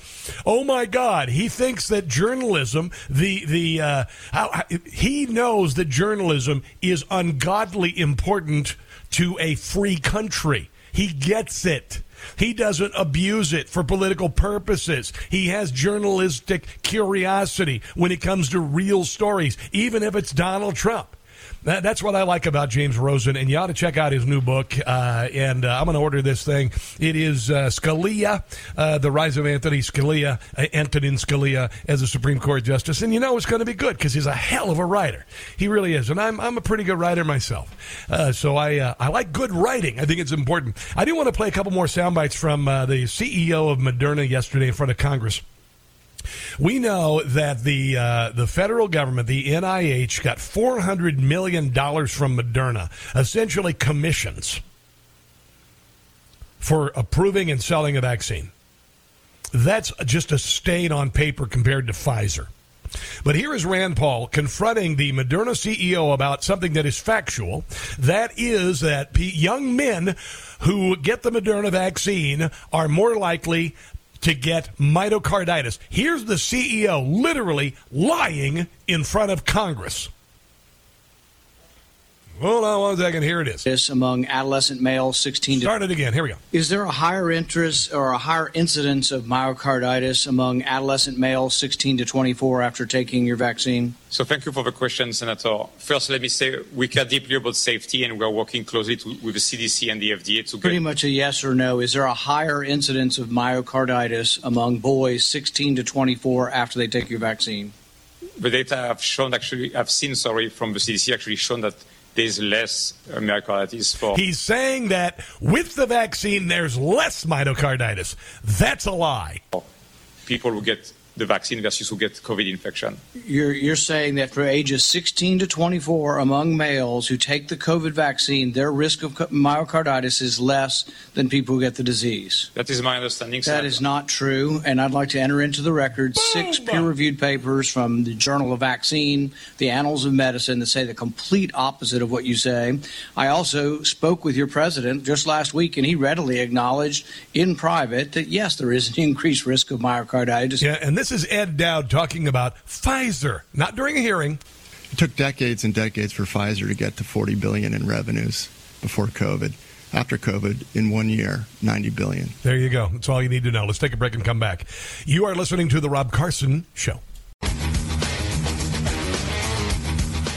Oh my God, he thinks that journalism, the the uh, how, he knows that journalism is ungodly important to a free country. He gets it. He doesn't abuse it for political purposes. He has journalistic curiosity when it comes to real stories, even if it's Donald Trump. That, that's what I like about James Rosen, and you ought to check out his new book. Uh, and uh, I'm going to order this thing. It is uh, Scalia, uh, the rise of Anthony Scalia, uh, Antonin Scalia as a Supreme Court justice. And you know it's going to be good because he's a hell of a writer. He really is, and I'm I'm a pretty good writer myself. Uh, so I I like good writing. I think it's important. I do want to play a couple more sound bites from the CEO of Moderna yesterday in front of Congress. We know that the uh, the federal government, the NIH, got four hundred million dollars from Moderna, essentially commissions for approving and selling a vaccine. That's just a stain on paper compared to Pfizer. But here is Rand Paul confronting the Moderna CEO about something that is factual. That is that young men who get the Moderna vaccine are more likely to get myocarditis. Here's the CEO literally lying in front of Congress. Hold on one second. Here it is. This among adolescent males 16 to. Start it again. Here we go. Is there a higher interest or a higher incidence of myocarditis among adolescent males 16 to 24 after taking your vaccine? So thank you for the question, Senator. First, let me say we care deeply about safety, and we're working closely to, with the CDC and the FDA to pretty much a yes or no. Is there a higher incidence of myocarditis among boys 16 to 24 after they take your vaccine? The data I've shown actually, I've seen, sorry, from the CDC actually shown that there's less myocarditis for. He's saying that with the vaccine, there's less myocarditis. That's a lie. People who get the vaccine versus who get COVID infection. You're, you're saying that for ages 16 to 24, among males who take the COVID vaccine, their risk of myocarditis is less than people who get the disease. That is my understanding. That is not true, and I'd like to enter into the record six peer-reviewed papers from the Journal of Vaccine, the Annals of Medicine that say the complete opposite of what you say. I also spoke with your president just last week, and he readily acknowledged in private that yes, there is an increased risk of myocarditis. Yeah, and this this is Ed Dowd talking about Pfizer, not during a hearing. It took decades and decades for Pfizer to get to 40 billion in revenues before COVID. After COVID, in one year, 90 billion. There you go. That's all you need to know. Let's take a break and come back. You are listening to The Rob Carson Show.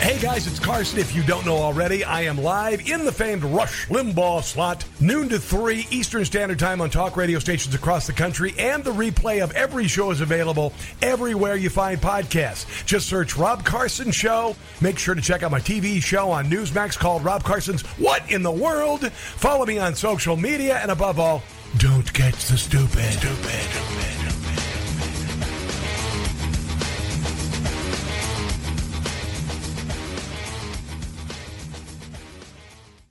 Hey guys, it's Carson. If you don't know already, I am live in the famed Rush Limbaugh slot, noon to 3 Eastern Standard Time on talk radio stations across the country, and the replay of every show is available everywhere you find podcasts. Just search Rob Carson Show. Make sure to check out my TV show on Newsmax called Rob Carson's What in the World? Follow me on social media, and above all, don't catch the stupid. Stupid. stupid.